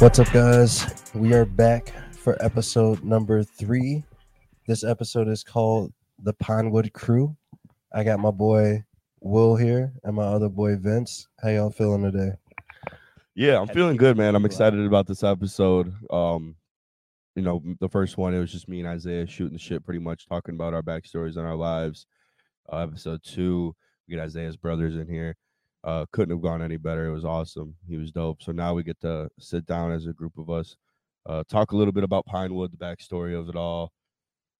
What's up, guys? We are back for episode number three. This episode is called The Pinewood Crew. I got my boy Will here and my other boy Vince. How y'all feeling today? Yeah, I'm feeling good, man. I'm excited about this episode. Um, you know, the first one it was just me and Isaiah shooting the shit, pretty much talking about our backstories and our lives. Uh, episode two, we get Isaiah's brothers in here. Uh, couldn't have gone any better. It was awesome. He was dope. So now we get to sit down as a group of us, uh, talk a little bit about Pinewood, the backstory of it all,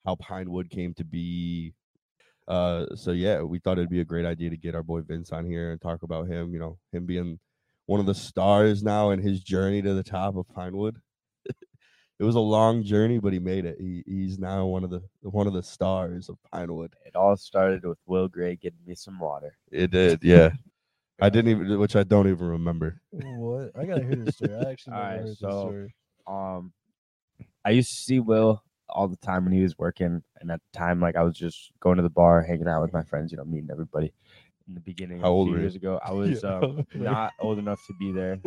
how Pinewood came to be. Uh, so yeah, we thought it'd be a great idea to get our boy Vince on here and talk about him. You know, him being one of the stars now in his journey to the top of Pinewood. it was a long journey, but he made it. He, he's now one of the one of the stars of Pinewood. It all started with Will Gray getting me some water. It did, yeah. I didn't even, which I don't even remember. What? I gotta hear this story. I actually All never right, heard this so- story. Um, I used to see Will all the time when he was working, and at the time, like I was just going to the bar, hanging out with my friends, you know, meeting everybody. In the beginning, How a old few years ago, I was um, not old enough to be there,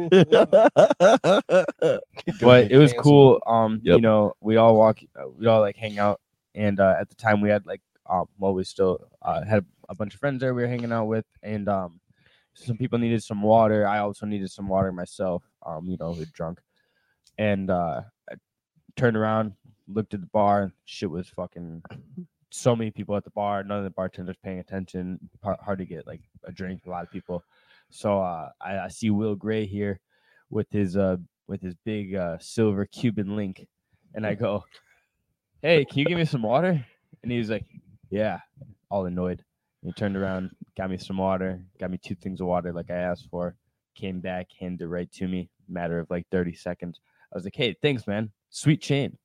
but it was cool. Um, you know, we all walk, uh, we all like hang out, and uh, at the time we had like, um, well, we still uh, had a bunch of friends there we were hanging out with, and um, some people needed some water. I also needed some water myself. Um, you know, drunk, and uh, I turned around, looked at the bar, shit was fucking. So many people at the bar, none of the bartenders paying attention. Hard, hard to get like a drink. A lot of people. So uh, I, I see Will Gray here with his uh with his big uh silver Cuban link, and I go, "Hey, can you give me some water?" And he's like, "Yeah," all annoyed. He turned around, got me some water, got me two things of water like I asked for. Came back, handed it right to me. Matter of like thirty seconds. I was like, "Hey, thanks, man. Sweet chain."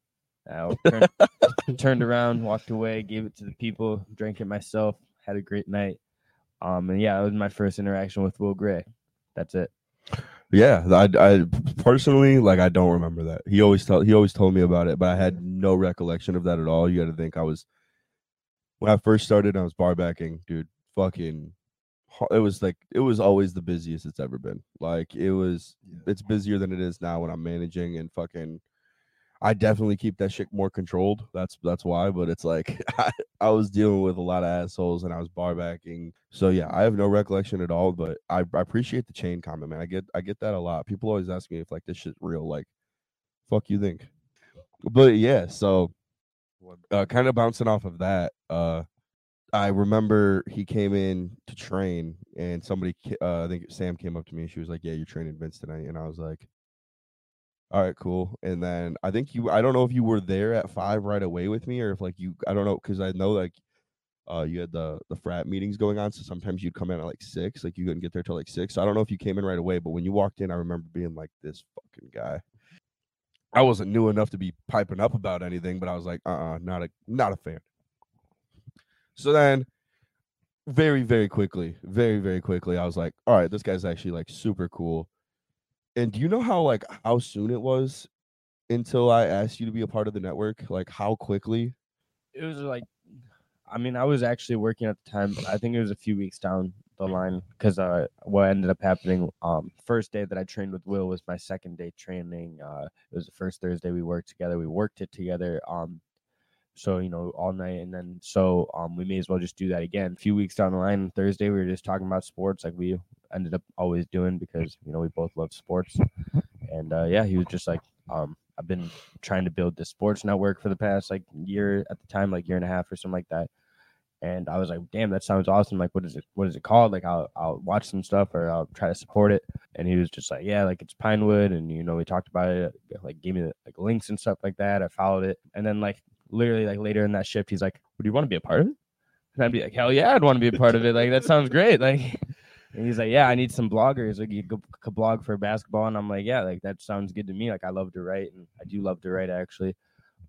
I turned, turned around, walked away, gave it to the people, drank it myself, had a great night. Um, and yeah, that was my first interaction with Will Gray. That's it. Yeah, I, I personally like I don't remember that. He always told he always told me about it, but I had no recollection of that at all. You got to think I was when I first started. I was bar backing, dude. Fucking, it was like it was always the busiest it's ever been. Like it was, it's busier than it is now when I'm managing and fucking. I definitely keep that shit more controlled. That's that's why. But it's like I, I was dealing with a lot of assholes and I was bar backing. So yeah, I have no recollection at all. But I, I appreciate the chain comment, man. I get I get that a lot. People always ask me if like this shit real. Like, fuck you think? But yeah, so uh, kind of bouncing off of that. Uh, I remember he came in to train, and somebody, uh, I think Sam came up to me. and She was like, "Yeah, you're training Vince tonight," and I was like, "All right, cool." And then I think you, I don't know if you were there at five right away with me, or if like you, I don't know, because I know like, uh, you had the the frat meetings going on, so sometimes you'd come in at like six, like you couldn't get there till like six. So I don't know if you came in right away, but when you walked in, I remember being like, "This fucking guy." I wasn't new enough to be piping up about anything, but I was like, uh, uh not a not a fan. So then, very very quickly, very very quickly, I was like, all right, this guy's actually like super cool. And do you know how like how soon it was until I asked you to be a part of the network? Like how quickly? It was like, I mean, I was actually working at the time. But I think it was a few weeks down the line because uh, what ended up happening, um, first day that I trained with Will was my second day training. Uh, it was the first Thursday we worked together. We worked it together. Um, so you know all night, and then so um, we may as well just do that again. A few weeks down the line, Thursday we were just talking about sports, like we ended up always doing because you know we both love sports. And uh, yeah, he was just like, um, I've been trying to build this sports network for the past like year at the time, like year and a half or something like that. And I was like, damn, that sounds awesome. Like, what is it? What is it called? Like, I'll I'll watch some stuff or I'll try to support it. And he was just like, yeah, like it's Pinewood, and you know, we talked about it, like gave me like links and stuff like that. I followed it, and then like literally like later in that shift, he's like, would you want to be a part of it? And I'd be like, hell yeah, I'd want to be a part of it. Like that sounds great. Like. And he's like, yeah, I need some bloggers. Like you could blog for basketball, and I'm like, yeah, like that sounds good to me. Like I love to write, and I do love to write actually.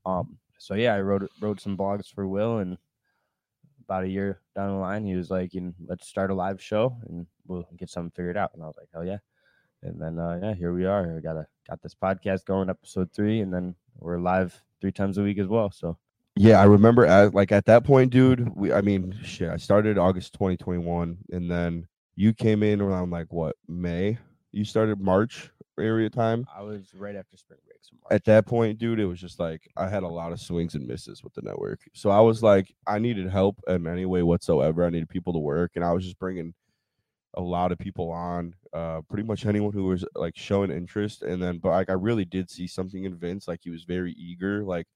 Um, so yeah, I wrote wrote some blogs for Will, and about a year down the line, he was like, you know, let's start a live show, and we'll get something figured out. And I was like, hell yeah. And then uh, yeah, here we are. We got a got this podcast going, episode three, and then we're live three times a week as well. So Yeah, I remember at like at that point, dude. We, I mean, shit. I started August 2021, and then you came in around like what May? You started March area time. I was right after spring break. So March. At that point, dude, it was just like I had a lot of swings and misses with the network. So I was like, I needed help in any way whatsoever. I needed people to work, and I was just bringing a lot of people on. Uh, pretty much anyone who was like showing interest, and then but like I really did see something in Vince. Like he was very eager. Like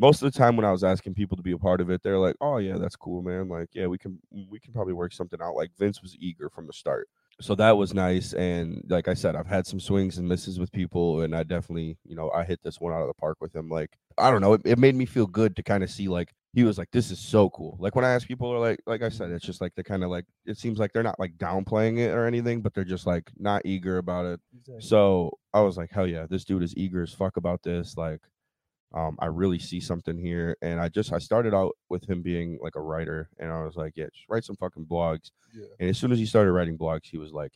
most of the time when I was asking people to be a part of it, they're like, "Oh yeah, that's cool, man. Like, yeah, we can we can probably work something out." Like Vince was eager from the start, so that was nice. And like I said, I've had some swings and misses with people, and I definitely, you know, I hit this one out of the park with him. Like, I don't know, it, it made me feel good to kind of see like he was like, "This is so cool." Like when I ask people, are like, like I said, it's just like they kind of like it seems like they're not like downplaying it or anything, but they're just like not eager about it. Exactly. So I was like, hell yeah, this dude is eager as fuck about this. Like, um, I really see something here. And I just I started out with him being like a writer, and I was like, yeah, just write some fucking blogs. Yeah. And as soon as he started writing blogs, he was like,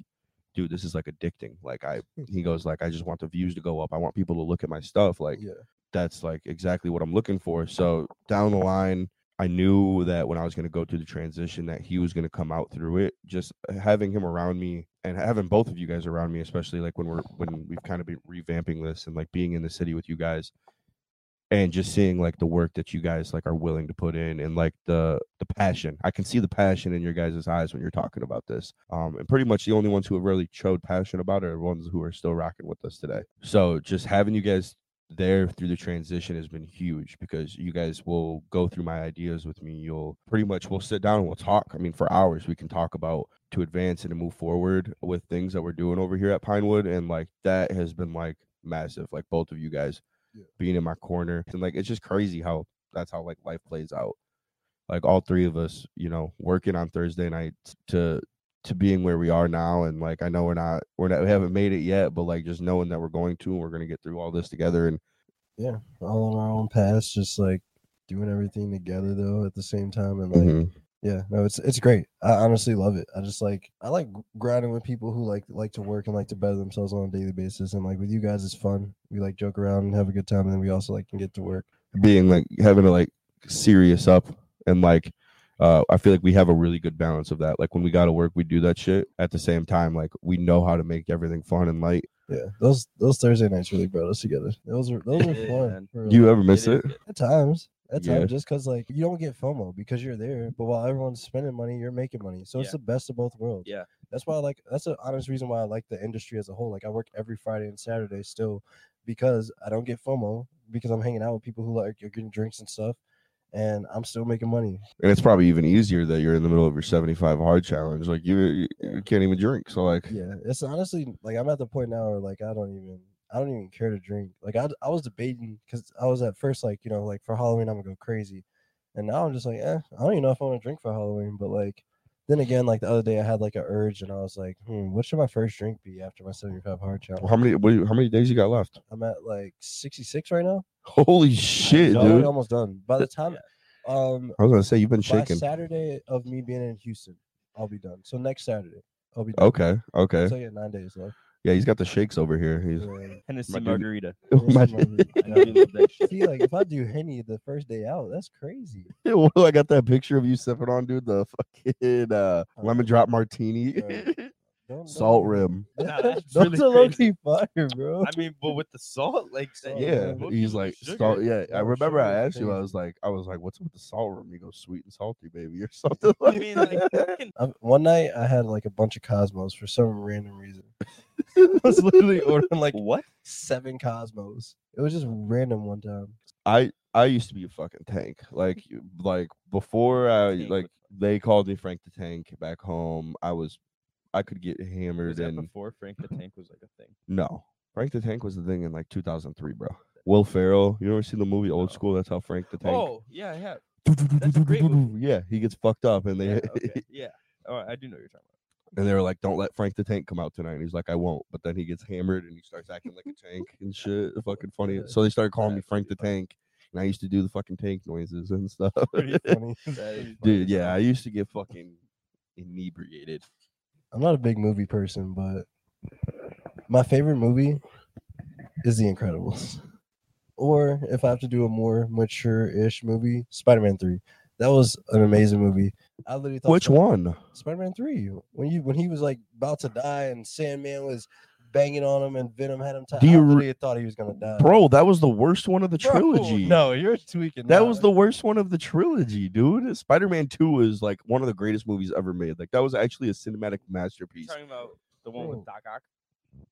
dude, this is like addicting. Like I he goes like, I just want the views to go up. I want people to look at my stuff. Like yeah. that's like exactly what I'm looking for. So down the line, I knew that when I was going to go through the transition, that he was going to come out through it. Just having him around me and having both of you guys around me, especially like when we're when we've kind of been revamping this and like being in the city with you guys, and just seeing like the work that you guys like are willing to put in and like the the passion. I can see the passion in your guys' eyes when you're talking about this. Um, and pretty much the only ones who have really showed passion about it are ones who are still rocking with us today. So just having you guys there through the transition has been huge because you guys will go through my ideas with me. You'll pretty much we'll sit down and we'll talk. I mean, for hours we can talk about to advance and to move forward with things that we're doing over here at Pinewood, and like that has been like massive. Like both of you guys Yeah. being in my corner, and like it's just crazy how that's how like life plays out. Like all three of us, you know, working on Thursday night to to being where we are now and like I know we're not we're not we haven't made it yet but like just knowing that we're going to and we're going to get through all this together and Yeah. All on our own paths, just like doing everything together though at the same time and like Mhm. Yeah no it's it's great i honestly love it i just like i like grinding with people who like like to work and like to better themselves on a daily basis and like with you guys it's fun we like joke around and have a good time and then we also like can get to work being like having to like serious up and like uh I feel like we have a really good balance of that. Like when we got to work, we do that shit at the same time. Like we know how to make everything fun and light. yeah those those thursday nights really brought us together those were those were fun man. for You ever miss It it? is- at times at Yeah. just because like you don't get fomo because you're there but while everyone's spending money you're making money so it's the best of both worlds Yeah. that's why I like that's the honest reason why I like the industry as a whole. Like I work every Friday and Saturday still because I don't get FOMO because I'm hanging out with people who like are getting drinks and stuff and I'm still making money. And it's probably even easier that you're in the middle of your 75 hard challenge. Like you, you, you can't even drink. So like, Yeah. It's honestly like I'm at the point now where like I don't even I don't even care to drink. Like I I was debating because I was at first like, you know, like for Halloween I'm gonna go crazy. And now I'm just like, eh, I don't even know if I want to drink for Halloween, but like then again, like the other day I had like an urge and I was like, hmm, what should my first drink be after my 75 hard challenge? how many what, do you- how many days you got left? I'm at like 66 right now. Holy shit, No, dude! almost done. By the time, um, I was gonna say you've been shaking. Saturday of me being in Houston, I'll be done. So next Saturday, I'll be done. Okay, okay. So yeah, nine days left. Yeah, he's got the shakes over here. He's Yeah. Hennessy My dude- margarita. My I know you love that shit. See, like if I do Henny the first day out, that's crazy. Well, I got that picture of you sipping on, dude. The fucking uh, Oh, lemon drop martini, Right. Don't, salt don't- rim. Nah, that's Those really are low crazy. key fire, bro. I mean, but with the salt, like Salt, Yeah, man. He's like, sugar? salt, yeah. I remember I asked you. I was like, I was like, what's with the salt rim? You go sweet and salty, baby, or something. I Like mean, like, fucking- I, one night I had like a bunch of Cosmos for some random reason. I was literally ordering like what? seven Cosmos. It was just random one time. I I used to be a fucking tank. Like you- like before I Tank like they called me Frank the Tank back home. I was I could get Was hammered that and before Frank the Tank was like a thing? no. Frank the Tank was the thing in like 2003, bro. Will Ferrell, you ever seen the movie Old. School? That's how Frank the Tank. Oh, yeah, I have. that's a great movie. Yeah, he gets fucked up and they. Yeah, okay. yeah. Oh, I do know you're talking about. and they were like, "Don't let Frank the Tank come out tonight." And he's like, "I won't." But then he gets hammered and he starts acting like a tank and shit. Fucking funny. So they started calling me Frank the. Tank, and I used to do the fucking tank noises and stuff. Pretty funny. about. That is funny Dude, yeah. I used to get fucking inebriated. I'm not a big movie person, but my favorite movie is The Incredibles. Or if I have to do a more mature-ish movie, Spider-Man 3. That was an amazing movie. I literally thought Which Spider- one? Spider-Man 3. When you when he was like about to die and Sandman was banging on him, and Venom had him tied. Do you re- thought he was gonna die. Bro, that was the worst one of the Bro, trilogy. No, you're tweaking. That now. was the worst one of the trilogy, dude. Spider-Man 2 is like one of the greatest movies ever made. Like that was actually a cinematic masterpiece. You're talking about the one Bro. with Doc Ock.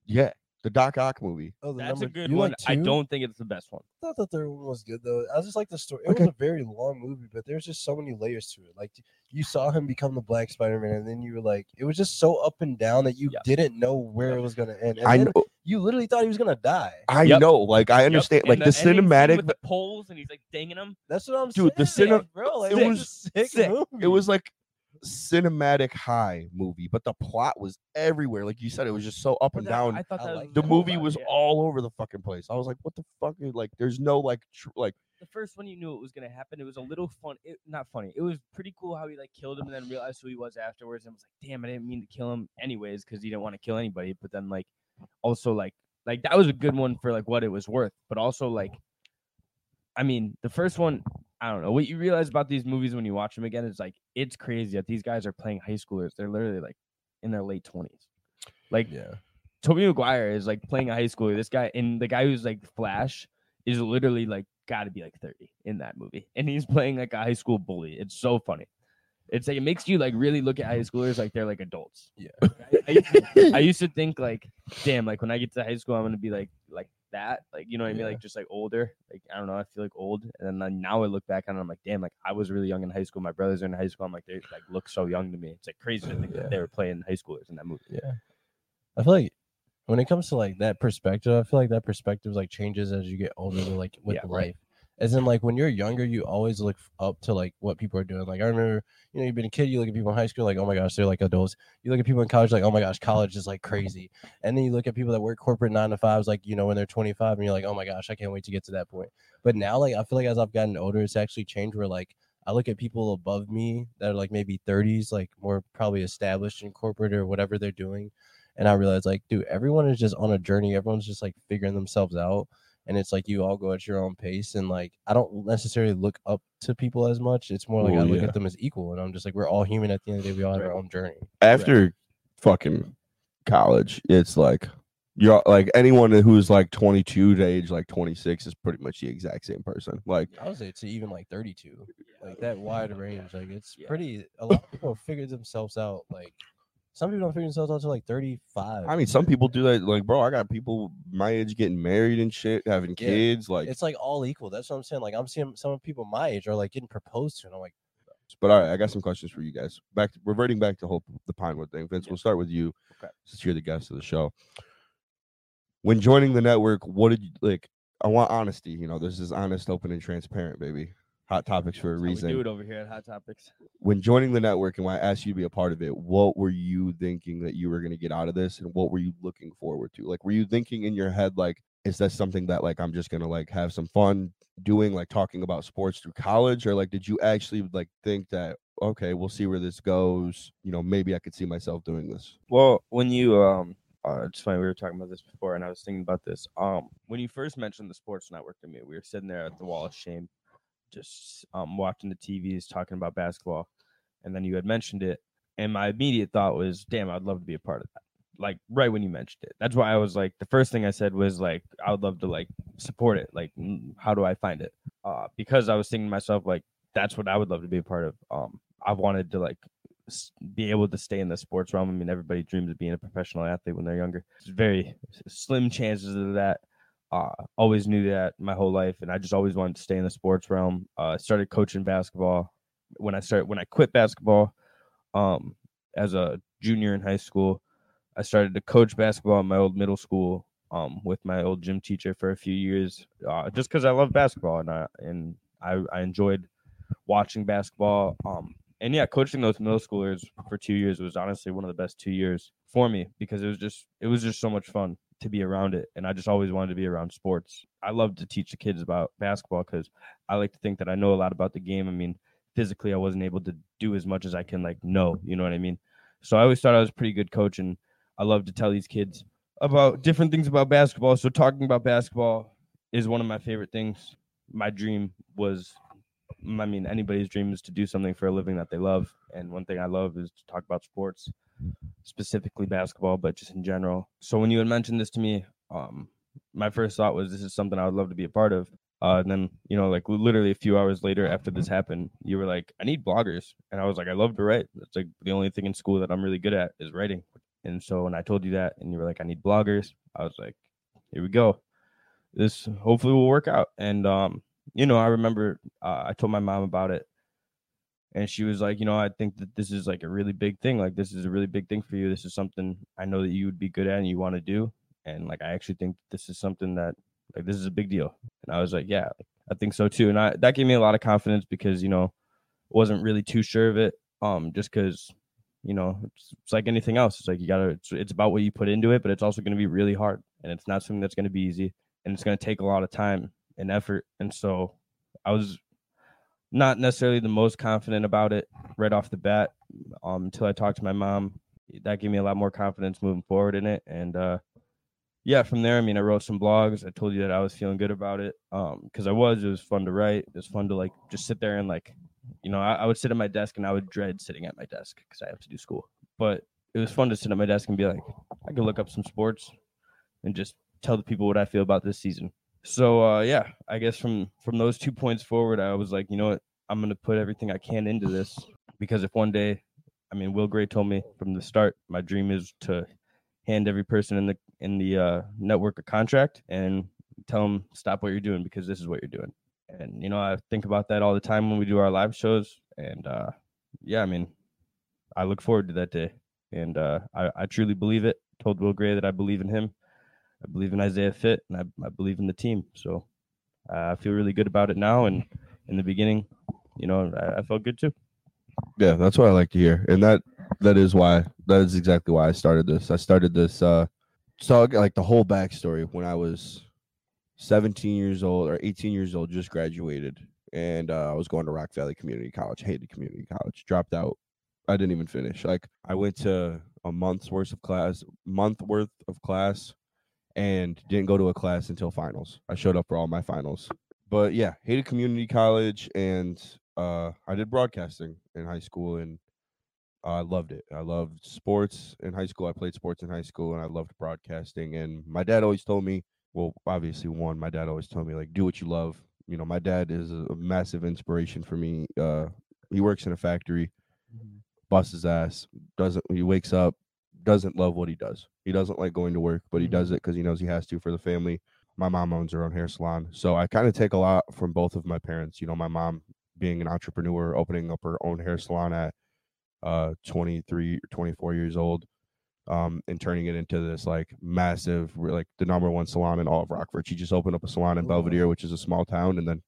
Yeah, the Doc Ock movie. Oh, the That's a good you one. like I two? don't think it's the best one. I thought the third one was good though. I just like the story. It Okay. was a very long movie, but there's just so many layers to it. Like you saw him become the Black Spider-Man, and then you were like, it was just so up and down that you Yeah. didn't know where it was gonna end. And I then know, you literally thought he was gonna die. I Yep. know. Like I understand. Yep, Like and the, cinematic. with the poles, and he's like dinging them. That's what I'm Dude, the saying, cine- bro. Like, it it was was a sick, sick. movie. it was like cinematic high movie, but the plot was everywhere. Like you said, it was just so up But and that- down. I thought that like was the movie was yeah. all over the fucking place. I was like, what the fuck? is- Like, there's no like, tr- like, the first one you knew it was gonna happen. It was a little fun. It, not funny. It was pretty cool how he like killed him and then realized who he was afterwards and was like, damn, I didn't mean to kill him anyways because he didn't want to kill anybody. But then like, also like, like that was a good one for like what it was worth. But also like, I mean, the first one, I don't know. What you realize about these movies when you watch them again It's like it's crazy that these guys are playing high schoolers. They're literally like in their late twenties. Like yeah. Tobey Maguire is like playing a high schooler. This guy and the guy who's like Flash is literally like got to be like 30 in that movie. And he's playing like a high school bully. It's so funny. It's like it makes you like really look at high schoolers like they're like adults. Yeah. I, I used to, I used to think like, damn, like when I get to high school, I'm gonna be like like that. Like you know what I mean? Yeah. Like just like older. Like I don't know. I feel like old. And then now I look back on it, I'm like, damn, like I was really young in high school. My brothers are in high school. I'm like, they like look so young to me. It's like crazy to think Yeah. that they were playing high schoolers in that movie. Yeah. I feel like when it comes to like that perspective, I feel like that perspective like changes as you get older, like with Yeah, right. As in, like when you're younger, you always look up to like what people are doing. Like I remember, you know, you've been a kid, you look at people in high school, like oh my gosh, they're like adults. You look at people in college, like oh my gosh, college is like crazy. And then you look at people that work corporate nine to fives, like you know when they're 25, and you're like oh my gosh, I can't wait to get to that point. But now, like I feel like as I've gotten older, it's actually changed. Where like I look at people above me that are like maybe 30s, like more probably established in corporate or whatever they're doing. And I realize like, dude, everyone is just on a journey. Everyone's just like figuring themselves out. And it's like you all go at your own pace. And like, I don't necessarily look up to people as much. It's more like I look yeah. at them as equal. And I'm just like, we're all human at the end of the day. We all have our own journey. after fucking college, it's like you're like anyone who's like 22 to age like 26 is pretty much the exact same person. Like, I would say to even like 32, like that wide range. Like, it's pretty, a lot of people figure themselves out. Like, some people don't figure themselves out to like 35. I mean, some people do that. Like, bro, I got people my age getting married and shit, having Yeah. kids. Like, it's like all equal. That's what I'm saying. Like, I'm seeing some of people my age are like getting proposed to. And I'm like, but all right, I got some questions for you guys. Back reverting back to whole the Pinewood thing. Vince, we'll start with you Okay. since you're the guest of the show. When joining the network, what did you like? I want honesty. You know, this is honest, open, and transparent, baby. Hot topics for a That's how we reason. do it over here at Hot Topics. when joining the network and when I asked you to be a part of it, what were you thinking that you were going to get out of this and what were you looking forward to? Like, were you thinking in your head, like, is that something that, like, I'm just going to, like, have some fun doing, like, talking about sports through college? Or, like, did you actually, like, think that, okay, we'll see where this goes? You know, maybe I could see myself doing this. Well, when you um, uh, it's funny we were talking about this before, and I was thinking about this. Um, when you first mentioned the sports network to me, we were sitting there at the wall of shame, just um watching the TVs talking about basketball, and then you had mentioned it, and my immediate thought was, "Damn, I'd love to be a part of that." Like right when you mentioned it, that's why I was like, the first thing I said was like, I would love to like support it. Like, mm, how do I find it? Uh, because I was thinking to myself like, that's what I would love to be a part of. Um, I wanted to like be able to stay in the sports realm. I mean, everybody dreams of being a professional athlete when they're younger. It's very slim chances of that. Uh, always knew that my whole life, and I just always wanted to stay in the sports realm. Uh, started coaching basketball when I started when I quit basketball. Um, as a junior in high school, I started to coach basketball at my old middle school. Um, with my old gym teacher for a few years, uh, just because I love basketball and I and I, I enjoyed watching basketball. Um, and yeah, coaching those middle schoolers for two years was honestly one of the best two years for me because it was just it was just so much fun to be around it, and I just always wanted to be around sports. I love to teach the kids about basketball because I like to think that I know a lot about the game. I mean, physically, I wasn't able to do as much as I can like know, you know what I mean. So I always thought I was a pretty good coach, and I love to tell these kids about different things about basketball. So talking about basketball is one of my favorite things. My dream was I mean, anybody's dream is to do something for a living that they love. And one thing I love is to talk about sports. Specifically basketball, but just in general. So when you had mentioned this to me, um, my first thought was this is something I would love to be a part of. Uh, and then you know, like literally a few hours later after this happened, you were like, "I need bloggers," and I was like, "I love to write. It's like the only thing in school that I'm really good at is writing." And so when I told you that, and you were like, "I need bloggers," I was like, "Here we go. This hopefully will work out." And um, you know, I remember uh, I told my mom about it, and she was like, "You know, I think that this is like a really big thing. Like this is a really big thing for you. This is something I know that you would be good at and you want to do." And like, I actually think this is something that like this is a big deal. And I was like, yeah, I think so too. And I that gave me a lot of confidence because you know, wasn't really too sure of it. Um, just because you know it's, it's like anything else. It's like you gotta. It's, it's about what you put into it, but it's also going to be really hard, and it's not something that's going to be easy, and it's going to take a lot of time and effort. And so, I was not necessarily the most confident about it right off the bat um, until I talked to my mom. That gave me a lot more confidence moving forward in it, and uh, yeah, from there, I mean, I wrote some blogs. I told you that I was feeling good about it. Um, because I was, it was fun to write. It was fun to like just sit there and like, you know, I, I would sit at my desk and I would dread sitting at my desk because I have to do school. But it was fun to sit at my desk and be like, I could look up some sports and just tell the people what I feel about this season. So uh, yeah, I guess from from those two points forward, I was like, you know what, I'm gonna put everything I can into this because if one day, I mean, Will Gray told me from the start, my dream is to hand every person in the in the uh, network a contract and tell them stop what you're doing because this is what you're doing. And you know, I think about that all the time when we do our live shows. And uh, yeah, I mean, I look forward to that day, and uh, I, I truly believe it. Told Will Gray that I believe in him. I believe in Isaiah Fit, and I, I believe in the team. So uh, I feel really good about it now. And in the beginning, you know, I, I felt good too. Yeah, that's what I like to hear, and that that is why that is exactly why I started this. I started this uh so like the whole backstory when I was 17 years old or 18 years old, just graduated, and uh, I was going to Rock Valley Community College. Hated community college, dropped out. I didn't even finish. Like I went to a month's worth of class, month worth of class, and didn't go to a class until finals. I showed up for all my finals. But yeah, hated community college, and uh, I did broadcasting in high school, and I loved it. I loved sports in high school. I played sports in high school, and I loved broadcasting. And my dad always told me, well, obviously, one, my dad always told me like, do what you love. You know, my dad is a massive inspiration for me. Uh, he works in a factory, mm-hmm. busts his ass, doesn't. He wakes up, doesn't love what he does. He doesn't like going to work, but he mm-hmm. does it because he knows he has to for the family. My mom owns her own hair salon, so I kind of take a lot from both of my parents. You know, my mom being an entrepreneur, opening up her own hair salon at uh 23 or 24 years old um and turning it into this like massive like the number one salon in all of rockford she just opened up a salon in belvidere which is a small town and then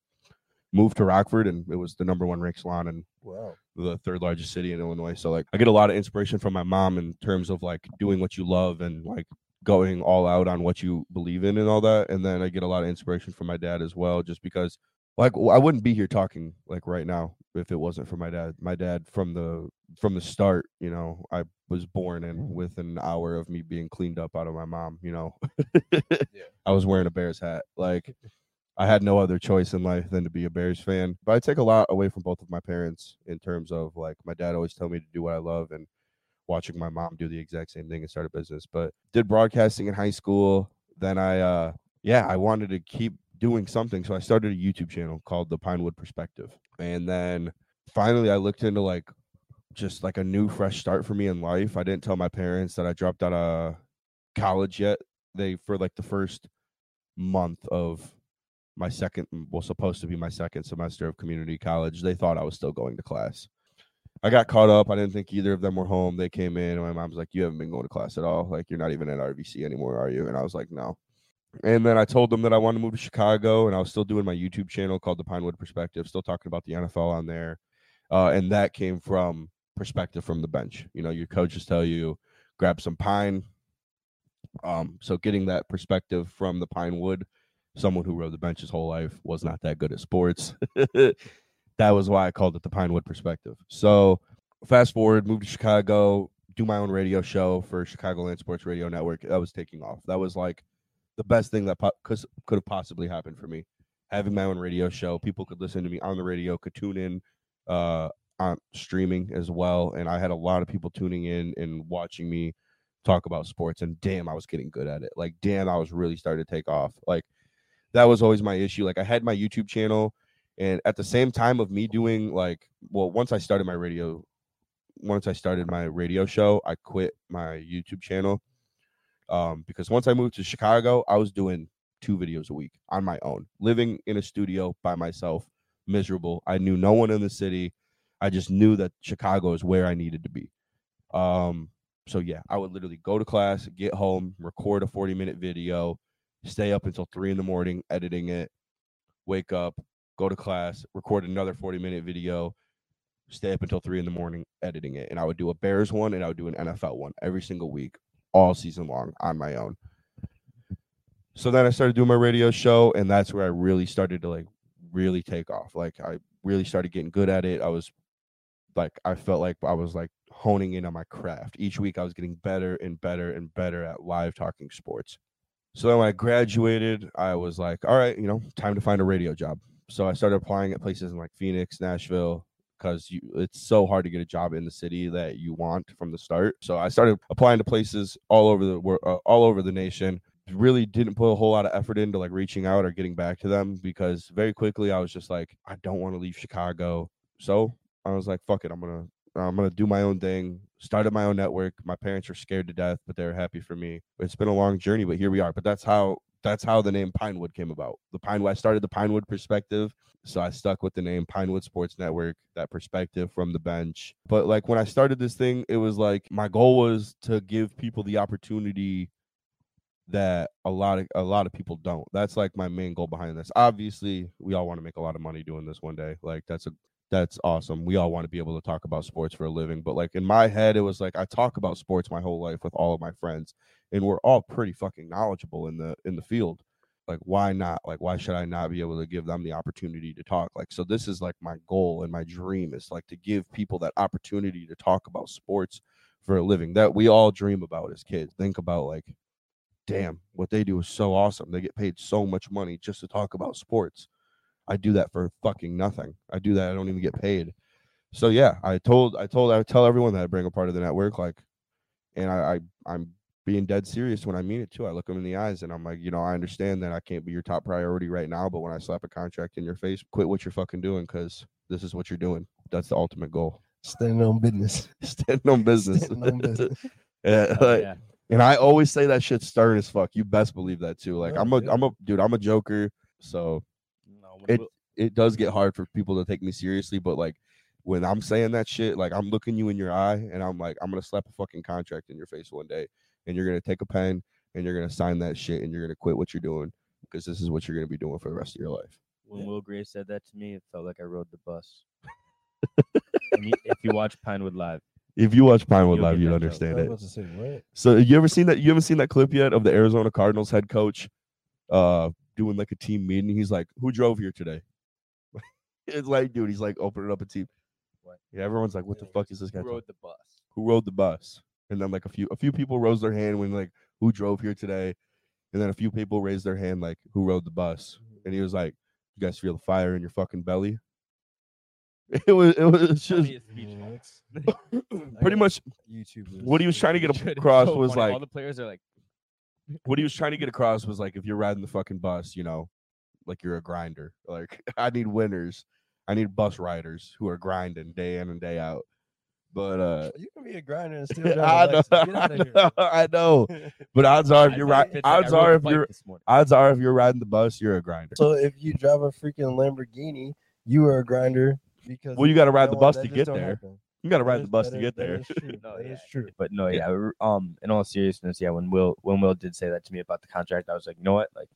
moved to rockford and it was the number one rake salon in wow. the third largest city in illinois so like i get a lot of inspiration from my mom in terms of like doing what you love and like going all out on what you believe in and all that and then i get a lot of inspiration from my dad as well just because like I wouldn't be here talking like right now if it wasn't for my dad. My dad from the from the start, you know, I was born in within an hour of me being cleaned up out of my mom, you know. yeah. I was wearing a Bears hat. Like I had no other choice in life than to be a Bears fan. But I take a lot away from both of my parents in terms of like my dad always told me to do what I love and watching my mom do the exact same thing and start a business. But did broadcasting in high school. Then I uh yeah, I wanted to keep doing something. So I started a YouTube channel called The Pinewood Perspective. And then finally I looked into like just like a new fresh start for me in life. I didn't tell my parents that I dropped out of college yet. They for like the first month of my second well supposed to be my second semester of community college, they thought I was still going to class. I got caught up. I didn't think either of them were home. They came in and my mom's like, You haven't been going to class at all. Like you're not even at RVC anymore, are you? And I was like, No. And then I told them that I wanted to move to Chicago, and I was still doing my YouTube channel called The Pinewood Perspective, still talking about the NFL on there. Uh, and that came from perspective from the bench. You know, your coaches tell you grab some pine. Um, so getting that perspective from the Pinewood, someone who rode the bench his whole life, was not that good at sports. that was why I called it the Pinewood Perspective. So fast forward, moved to Chicago, do my own radio show for Chicagoland Sports Radio Network. That was taking off. That was like the best thing that po- could could have possibly happened for me. Having my own radio show, people could listen to me on the radio, could tune in uh, on streaming as well, and I had a lot of people tuning in and watching me talk about sports. And damn, I was getting good at it. Like, damn, I was really starting to take off. Like, that was always my issue. Like, I had my YouTube channel, and at the same time of me doing like, well, once I started my radio, once I started my radio show, I quit my YouTube channel um, because once I moved to Chicago, I was doing two videos a week on my own, living in a studio by myself, miserable. I knew no one in the city. I just knew that Chicago is where I needed to be. Um, so yeah, I would literally go to class, get home, record a 40 minute video, stay up until three in the morning editing it, wake up, go to class, record another 40 minute video, stay up until three in the morning editing it. And I would do a Bears one and I would do an NFL one every single week, all season long on my own. So then I started doing my radio show, and that's where I really started to like really take off. Like I really started getting good at it. I was like I felt like I was like honing in on my craft. Each week I was getting better and better and better at live talking sports. So then when I graduated, I was like, all right, you know, time to find a radio job. So I started applying at places in like Phoenix, Nashville, because it's so hard to get a job in the city that you want from the start. So I started applying to places all over the wor- uh, all over the nation. Really didn't put a whole lot of effort into like reaching out or getting back to them because very quickly I was just like I don't want to leave Chicago. So I was like fuck it, I'm to I'm to do my own thing. Started my own network. My parents were scared to death, but they were happy for me. It's been a long journey, but here we are. But that's how that's how the name Pinewood came about. The Pinewood I started the Pinewood perspective so I stuck with the name Pinewood Sports Network, that perspective from the bench. But like when I started this thing, it was like my goal was to give people the opportunity that a lot of a lot of people don't. That's like my main goal behind this. Obviously, we all want to make a lot of money doing this one day. Like that's a that's awesome. We all want to be able to talk about sports for a living. But like in my head, it was like I talk about sports my whole life with all of my friends, and we're all pretty fucking knowledgeable in the in the field. Like why not? Like why should i not be able to give them the opportunity to talk? Like so this is like my goal and my dream is like to give people that opportunity to talk about sports for a living that we all dream about as kids. Think about like damn what they do is so awesome. They get paid so much money just to talk about sports i do that for fucking nothing i do that i don't even get paid so yeah i told i told i tell everyone that i bring a part of the network like and I, I i'm being dead serious when I mean it too. I look them in the eyes and I'm like, you know, I understand that I can't be your top priority right now, but when I slap a contract in your face, quit what you're fucking doing because this is what you're doing. That's the ultimate goal. Standing on business. Standing on business. Standing on business. yeah, Oh, like- yeah. And I always say that shit stern as fuck. You best believe that too. Like No, I'm a yeah. am a dude, I'm a joker. So No, when it it does get hard for people to take me seriously, but like when I'm saying that shit, like I'm looking you in your eye and I'm like, I'm gonna slap a fucking contract in your face one day and you're gonna take a pen and you're gonna sign that shit and you're gonna quit what you're doing because this is what you're gonna be doing for the rest of your life. when Will Gray said that to me, it felt like I rode the bus. You- if you watch Pinewood Live, If you watch Pinewood You'll Live, you'd that joke. I understand it. say? So you ever seen that? You haven't seen that clip yet of the Arizona Cardinals head coach uh doing like a team meeting? He's like, "Who drove here today?" it's like, dude, he's like opening up a team. What? Yeah, everyone's like, "What the fuck is this guy?" who rode the bus? who rode the bus and then like a few a few people rose their hand when like who drove here today and then a few people raised their hand like who rode the bus and he mm. was like you guys feel the fire in your fucking belly it was it was just Funniest speech Yeah, ever. it's- pretty much YouTubers. what he was trying to get across was like all the players are like, what he was trying to get across was like if you're riding the fucking bus you know like you're a grinder like i need winners i need bus riders who are grinding day in and day out but uh You can be a grinder and still I know, I know, I know. But odds are, if you're like, odds are if you're odds are if you're riding the bus, you're a grinder. so if you drive a freaking Lamborghini, you are a grinder because Well, you got to ride the bus to get there. happen. You got to That ride the bus to is- get there. there. is true. No, That yeah. true. But no, yeah. r- Um, in all seriousness, yeah. When Will when Will did say that to me about the contract, I was like, you know what, like,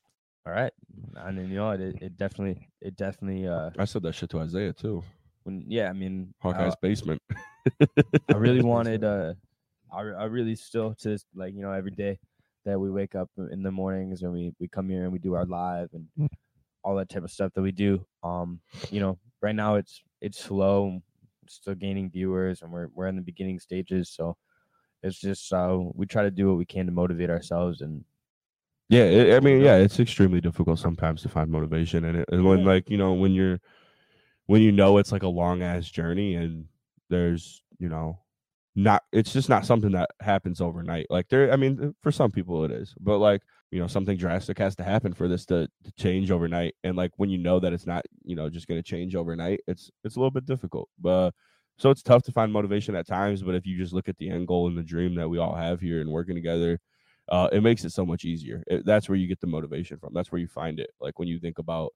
all right. And then you know it, it definitely it definitely uh I said that shit to Isaiah too. when yeah, I mean, I- Hawkeye's basement. I really wanted uh I, I really still to this like you know every day that we wake up in the mornings and we we come here and we do our live and all that type of stuff that we do um you know right now it's it's slow still gaining viewers and we're we're in the beginning stages. So it's just uh we try to do what we can to motivate ourselves and Yeah, it, I mean, Yeah. it's extremely difficult sometimes to find motivation in it, and when like you know when you're when you know it's like a long ass journey and there's you know not it's just not something that happens overnight. Like there i mean for some people it is but like you know something drastic has to happen for this to, to change overnight. And like when you know that it's not you know just going to change overnight it's it's a little bit difficult. But so it's tough to find motivation at times but if you just look at the end goal and the dream that we all have here and working together uh, it makes it so much easier. It- that's where you get the motivation from. That's where you find it. Like when you think about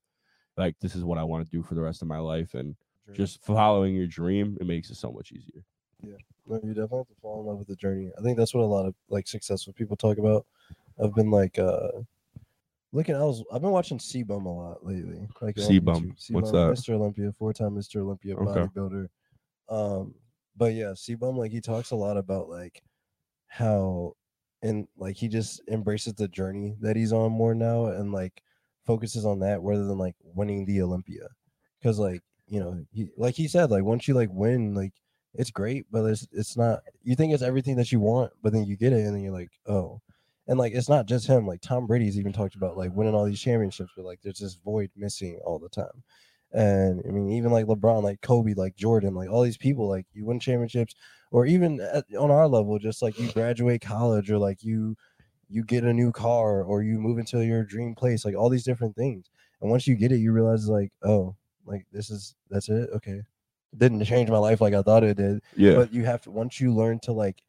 like this is what i want to do for the rest of my life and just following your dream it makes it so much easier. Yeah. No, you definitely have to fall in love with the journey. I think that's what a lot of like successful people talk about. I've been like uh looking. I was I've been watching C-Bum a lot lately. Like on C-Bum, what's that? Mr. Olympia, four-time Mr. Olympia Okay. bodybuilder. Um, but yeah, C-Bum like he talks a lot about like how and like he just embraces the journey that he's on more now and like focuses on that rather than like winning the Olympia. Because like you know, he, like he said, like once you like win, like it's great, but it's it's not. You think it's everything that you want, but then you get it, and then you're like, oh, and like it's not just him. Like Tom Brady's even talked about like winning all these championships, but like there's this void missing all the time. And I mean, even like LeBron, like Kobe, like Jordan, like all these people, like you win championships, or even at, on our level, just like you graduate college, or like you you get a new car, or you move into your dream place, like all these different things. And once you get it, you realize like, oh, like this is that's it. Okay, didn't change my life like I thought it did, yeah but you have to once you learn to like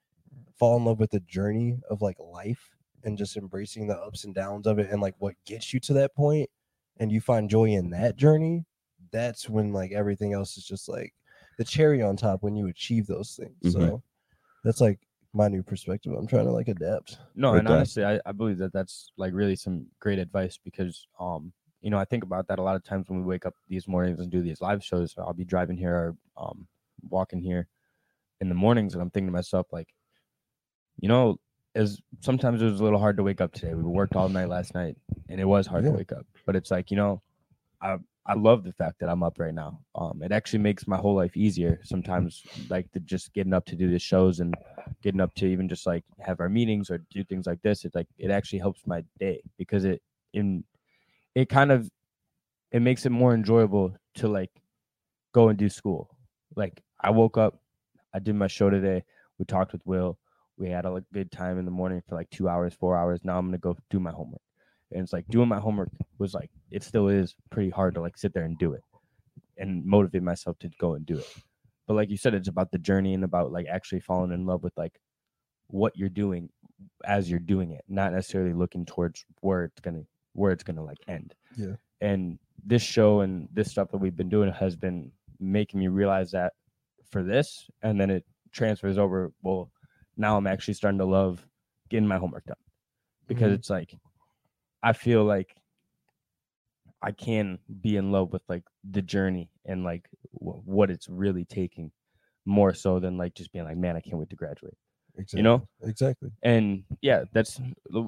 fall in love with the journey of like life and just embracing the ups and downs of it and like what gets you to that point and you find joy in that journey that's when like everything else is just like the cherry on top when you achieve those things Mhm. so that's like my new perspective i'm trying to like adapt No, and there. honestly, I, I believe that that's like really some great advice because, um, you know, I think about that a lot of times when we wake up these mornings and do these live shows. I'll be driving here or um, walking here in the mornings, and I'm thinking to myself, like, you know, as sometimes it was a little hard to wake up today. We worked all night last night, and it was hard Yeah. to wake up. But it's like, you know, I I love the fact that I'm up right now. Um, it actually makes my whole life easier sometimes, like the just getting up to do the shows and getting up to even just like have our meetings or do things like this it like it actually helps my day because it in it kind of it makes it more enjoyable to like go and do school like i woke up i did my show today we talked with will we had a like, good time in the morning for like two hours four hours. Now i'm gonna go do my homework. And it's like doing my homework was like it still is pretty hard to like sit there and do it and motivate myself to go and do it. But like you said it's about the journey and about like actually falling in love with like what you're doing as you're doing it not necessarily looking towards where it's gonna where it's gonna like end. Yeah. and this show and this stuff that we've been doing has been making me realize that for this and then it transfers over well now i'm actually starting to love getting my homework done because Mhm. it's like i feel like i can be in love with like the journey and like w- what it's really taking more so than like just being like man i can't wait to graduate exactly. know? exactly and yeah that's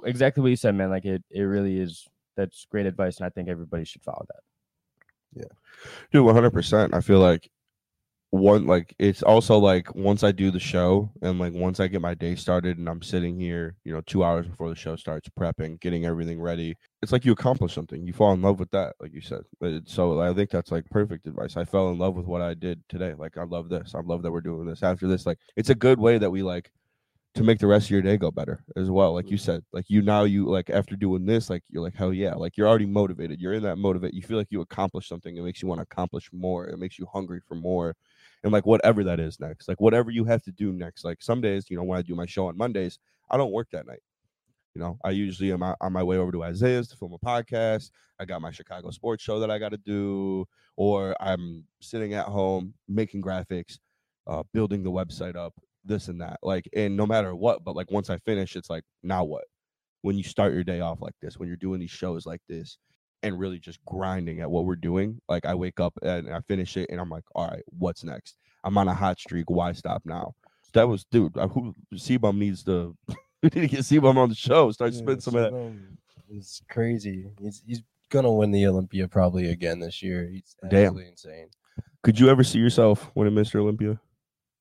exactly what you said man like it, it really is that's great advice and i think everybody should follow that Yeah, Dude, one hundred percent. I feel like one like it's also like once I do the show and like once I get my day started and I'm sitting here, you know, two hours before the show starts, prepping, getting everything ready. It's like you accomplish something. You fall in love with that, like you said. So I think that's like perfect advice. I fell in love with what I did today. Like I love this. I love that we're doing this. After this, like it's a good way that we like to make the rest of your day go better as well. Like you mm-hmm. said, like you now you like after doing this, like you're like hell yeah, like you're already motivated. You're in that motivate. You feel like you accomplished something. It makes you want to accomplish more. It makes you hungry for more, and like whatever that is next, like whatever you have to do next. Like some days, you know, when I do my show on Mondays, I don't work that night. You know, I usually am on my way over to Isaiah's to film a podcast. I got my Chicago sports show that I got to do, or I'm sitting at home making graphics, uh, building the website up, this and that. Like, and no matter what, but like once I finish, it's like, now what? When you start your day off like this, when you're doing these shows like this, and really just grinding at what we're doing, like I wake up and I finish it, and I'm like, all right, what's next? I'm on a hot streak. Why stop now? That was, dude. uh, Who C-Bum needs to. We need to get C-Bum on the show. Start Yeah, spitting some of that. C-Bum crazy he's he's gonna win the olympia probably again this year he's Damn. insane Could you ever see yourself winning Mr. Olympia?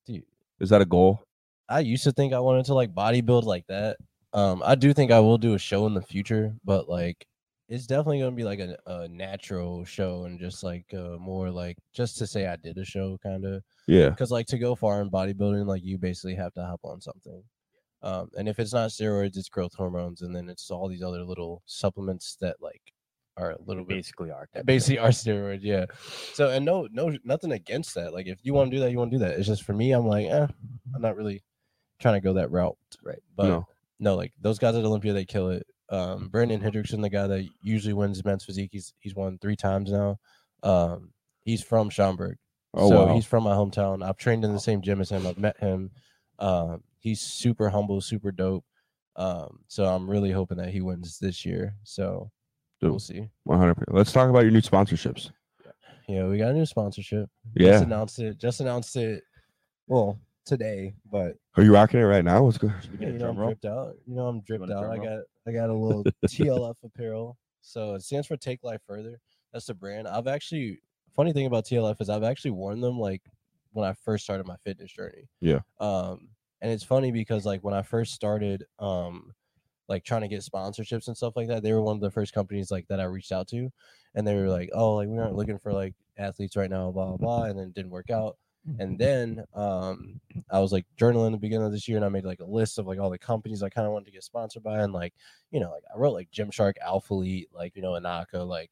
Dude. Is that a goal? I used to think I wanted to like bodybuild like that. Um, I do think I will do a show in the future, but like it's definitely gonna be like a, a natural show and just like uh, more like just to say I did a show kind of Yeah. because like to go far in bodybuilding like you basically have to hop on something. Um and if it's not steroids it's growth hormones and then it's all these other little supplements that like are a little bit basically are basically are steroids yeah. So and no no nothing against that. Like if you want to do that you want to do that. It's just for me i'm like eh, i'm not really trying to go that route. Right. but No. no like those guys at olympia they kill it um brandon hendrickson the guy that usually wins men's physique he's he's won three times now um he's from schaumburg Oh so wow. he's from my hometown. I've trained in the same gym as him. I've met him. Um, he's super humble, super dope. Um, so I'm really hoping that he wins this year. So Dude. we'll see. 100%. Let's talk about your new sponsorships. Yeah, we got a new sponsorship. Yeah. Just announced it. Just announced it. Well, today, but Are you rocking it right now? What's good? Yeah, you know I'm roll? dripped out. You know I'm dripped want a out. drum I roll? got I got a little TLF apparel. So it stands for Take Life Further. That's the brand. I've actually funny thing about TLF is I've actually worn them like when I first started my fitness journey. Yeah. Um, and it's funny because like when I first started, um, like trying to get sponsorships and stuff like that, they were one of the first companies like that I reached out to, and they were like, "Oh, like we aren't looking for like athletes right now, blah blah blah," and then it didn't work out. And then um, I was like journaling the beginning of this year, and I made like a list of like all the companies I kind of wanted to get sponsored by, and like you know, like I wrote like Gymshark, Alphalete, like you know, Anaka, like,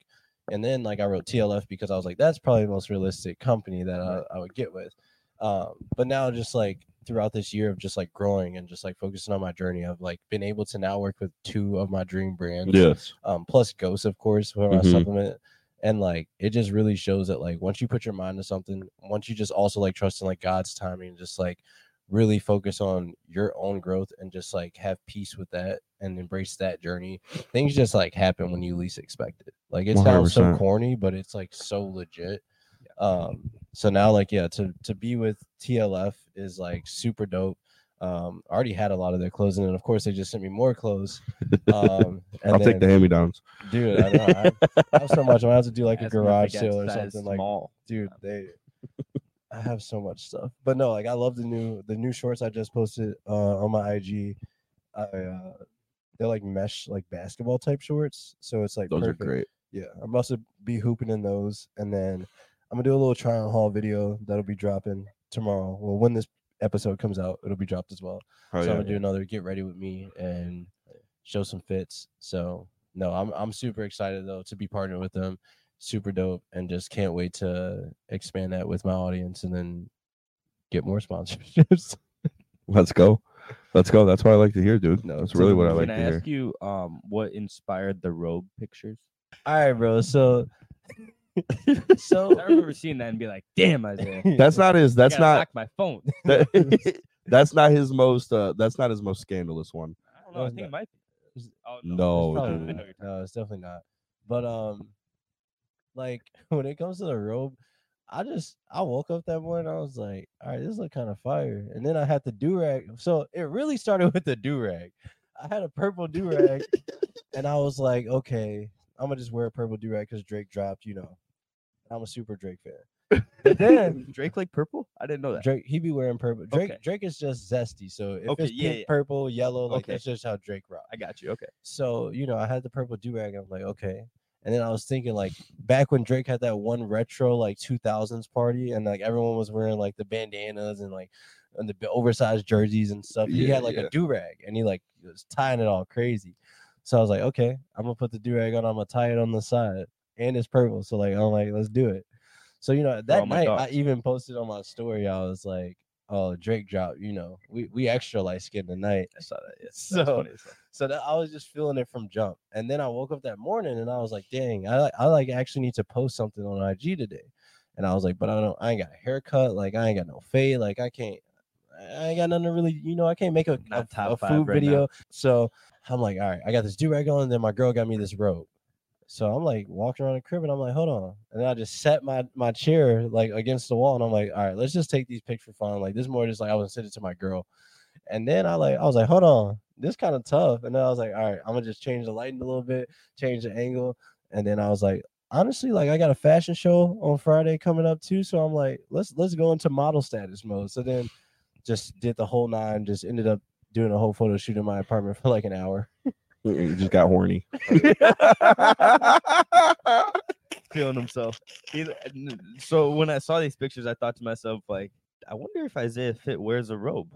and then like I wrote TLF because I was like, that's probably the most realistic company that I, I would get with. Um, but now just like throughout this year of just like growing and just like focusing on my journey, I've like been able to now work with two of my dream brands Yes. um, plus Ghost, of course, for my Mhm. supplement. And like it just really shows that like once you put your mind to something, once you just also like trust in like God's timing and just like really focus on your own growth and just like have peace with that and embrace that journey, things just like happen when you least expect it. Like it sounds so corny, but it's like so legit. Um, so now like yeah, to to be with TLF is like super dope. Um, I already had a lot of their clothes, and then of course they just sent me more clothes. Um, and I'll take the then- hand me downs. dude. I, know, I, I have so much. I'm have to do like a Ask me if it garage sale or something. Like, small. dude, they. I have so much stuff, but no, like I love the new the new shorts I just posted uh, on my IG. I uh, they're like mesh like basketball type shorts, so it's like Those perfect. are great. Yeah, I'm about to be hooping in those, and then I'm gonna do a little try on haul video that'll be dropping tomorrow. Well, when this episode comes out, it'll be dropped as well Oh, so yeah. I'm gonna do another get ready with me and show some fits. So no, I'm I'm super excited though to be partnered with them. Super dope, and just can't wait to expand that with my audience and then get more sponsorships. Let's go. Let's go. That's what I like to hear, dude. No, That's so really what I like to hear. Can to I hear. ask you um what inspired the robe pictures? All right, bro. So so I remember seeing that and be like, "Damn, Isaiah, That's not his. That's not. my phone." that- that's not his most. Uh, that's not his most scandalous one. I don't know. No, I think it not. might be. Oh, No, It's probably dude. I know not. you're No, it's definitely not. But um, like when it comes to the robe, I just I woke up that morning. I was like, all right, this look kind of fire. And then I had the do rag. So it really started with the do rag. I had a purple do rag, and I was like, okay, I'm gonna just wear a purple do rag because Drake dropped. You know, I'm a super Drake fan. But then Drake like purple? I didn't know that. Drake, he be wearing purple. Drake, Okay. Drake is just zesty. So if Okay, it's yeah, pink, yeah. purple, yellow, like Okay. that's just how Drake rock. I got you. Okay. So, you know, I had the purple do rag. I'm like, okay. And then I was thinking, like, back when Drake had that one retro, like 2000s party, and like everyone was wearing like the bandanas and like and the oversized jerseys and stuff. he had like yeah. a do rag and he like was tying it all crazy. So I was like, okay, I'm gonna put the do rag on. I'm gonna tie it on the side, and it's purple. So like, I'm like, let's do it. So you know, oh, that all my night I even posted on my story. I was like, oh, Drake dropped. You know, we we extra light skinned tonight. I saw that. Yes. So- funny. So that I was just feeling it from jump. And then I woke up that morning and I was like, dang, I, I like actually need to post something on IG today. And I was like, but I don't I ain't got a haircut, like I ain't got no fade, like I can't I ain't got nothing to really, you know, I can't make a, a, top a food right now. video. So I'm like, all right, I got this do rag on, and then my girl got me this robe. So I'm like walking around the crib and I'm like, hold on. And then I just set my my chair like against the wall and I'm like, all right, let's just take these pics for fun. Like this is more just like I was sending it to my girl. And then I like I was like, hold on, this kind of tough. And then I was like, all right, I'm gonna just change the lighting a little bit, change the angle. And then I was like, honestly, like I got a fashion show on Friday coming up too. So I'm like, let's let's go into model status mode. So then just did the whole nine, just ended up doing a whole photo shoot in my apartment for like an hour. He just got horny. feeling himself. So when I saw these pictures, I thought to myself, like, I wonder if Isaiah Fit wears a robe,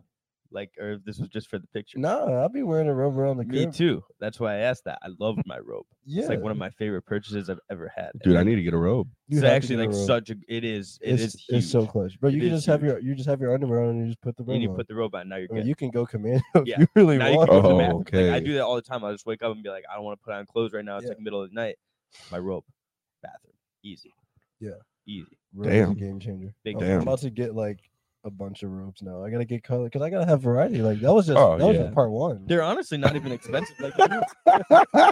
like, or if this was just for the picture. No, I'll be wearing a robe around the group. Me crib. too. That's why I asked that. I love my robe. Yeah, It's like one of my favorite purchases I've ever had. And Dude, I need to get a robe. You It's have to actually get a like robe. such a. It is. It it's, is huge. it's so clutch, bro. You It can is just have your you just have your underwear on and you just put the robe And you on. put the robe on. Now you're I mean, good. you can go commando if Yeah. you really now you want. can go to Oh, Mac. Like, I okay. do that all the time. I'll just wake up and be like, I don't want to put on clothes right now. It's Yeah. like middle of the night. My robe, bathroom, easy. Yeah. easy. Robe is a Damn. game changer. Big I'm- Damn. I'm about to get like a bunch of robes now. I gotta get color because I gotta have variety. Like that was just Oh, that was just part one. They're honestly not even expensive. Like TJ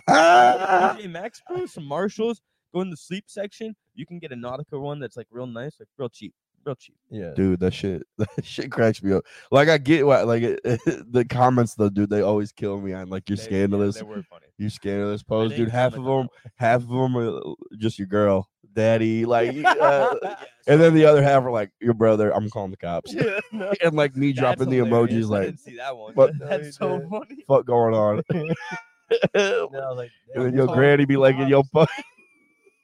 Maxx, bro, some Marshalls. Go in the sleep section. You can get a Nautica one that's like real nice, like real cheap, real cheap. yeah, dude, that shit, that shit cracks me up. Like I get what, like it, the comments though, dude, they always kill me on like you're They- yeah, scandalous, They were funny. you scandalous pose, dude. Half of them, on half of them are just your girl, daddy, like, uh, Yeah, and then the other half are like your brother. I'm calling the cops, yeah, no, and like me that's dropping the hilarious. emojis, I like, didn't see that one. what- No, That's so didn't. funny. fuck going on? No, like, and then your granny be the liking your fuck.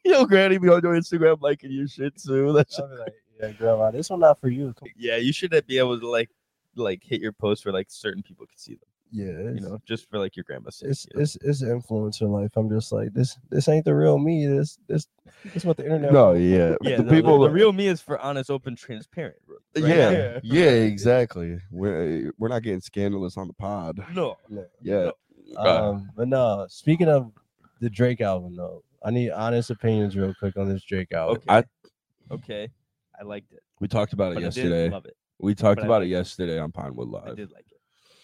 Your granny be on your Instagram liking your shit too. That's I'll be like, yeah, grandma, this one not for you. Come- Yeah, you should be able to like, like hit your post where like certain people can see them. Yeah, You know, just for like your grandma's sake. it's you know? it's it's influencer life. I'm just like this. This ain't the real me. This this this is what the internet. no, yeah, yeah, the the, people. the real me is for honest, open, transparent. right? yeah, yeah, exactly. We're we're not getting scandalous on the pod. No, No. Yeah. Uh, Um, but no. Speaking of the Drake album, though, I need honest opinions real quick on this Drake album. okay, I- okay, I liked it. we talked about it But I yesterday. didn't love it. We talked but I about liked it it. yesterday on Pinewood Live. I Live. did like it.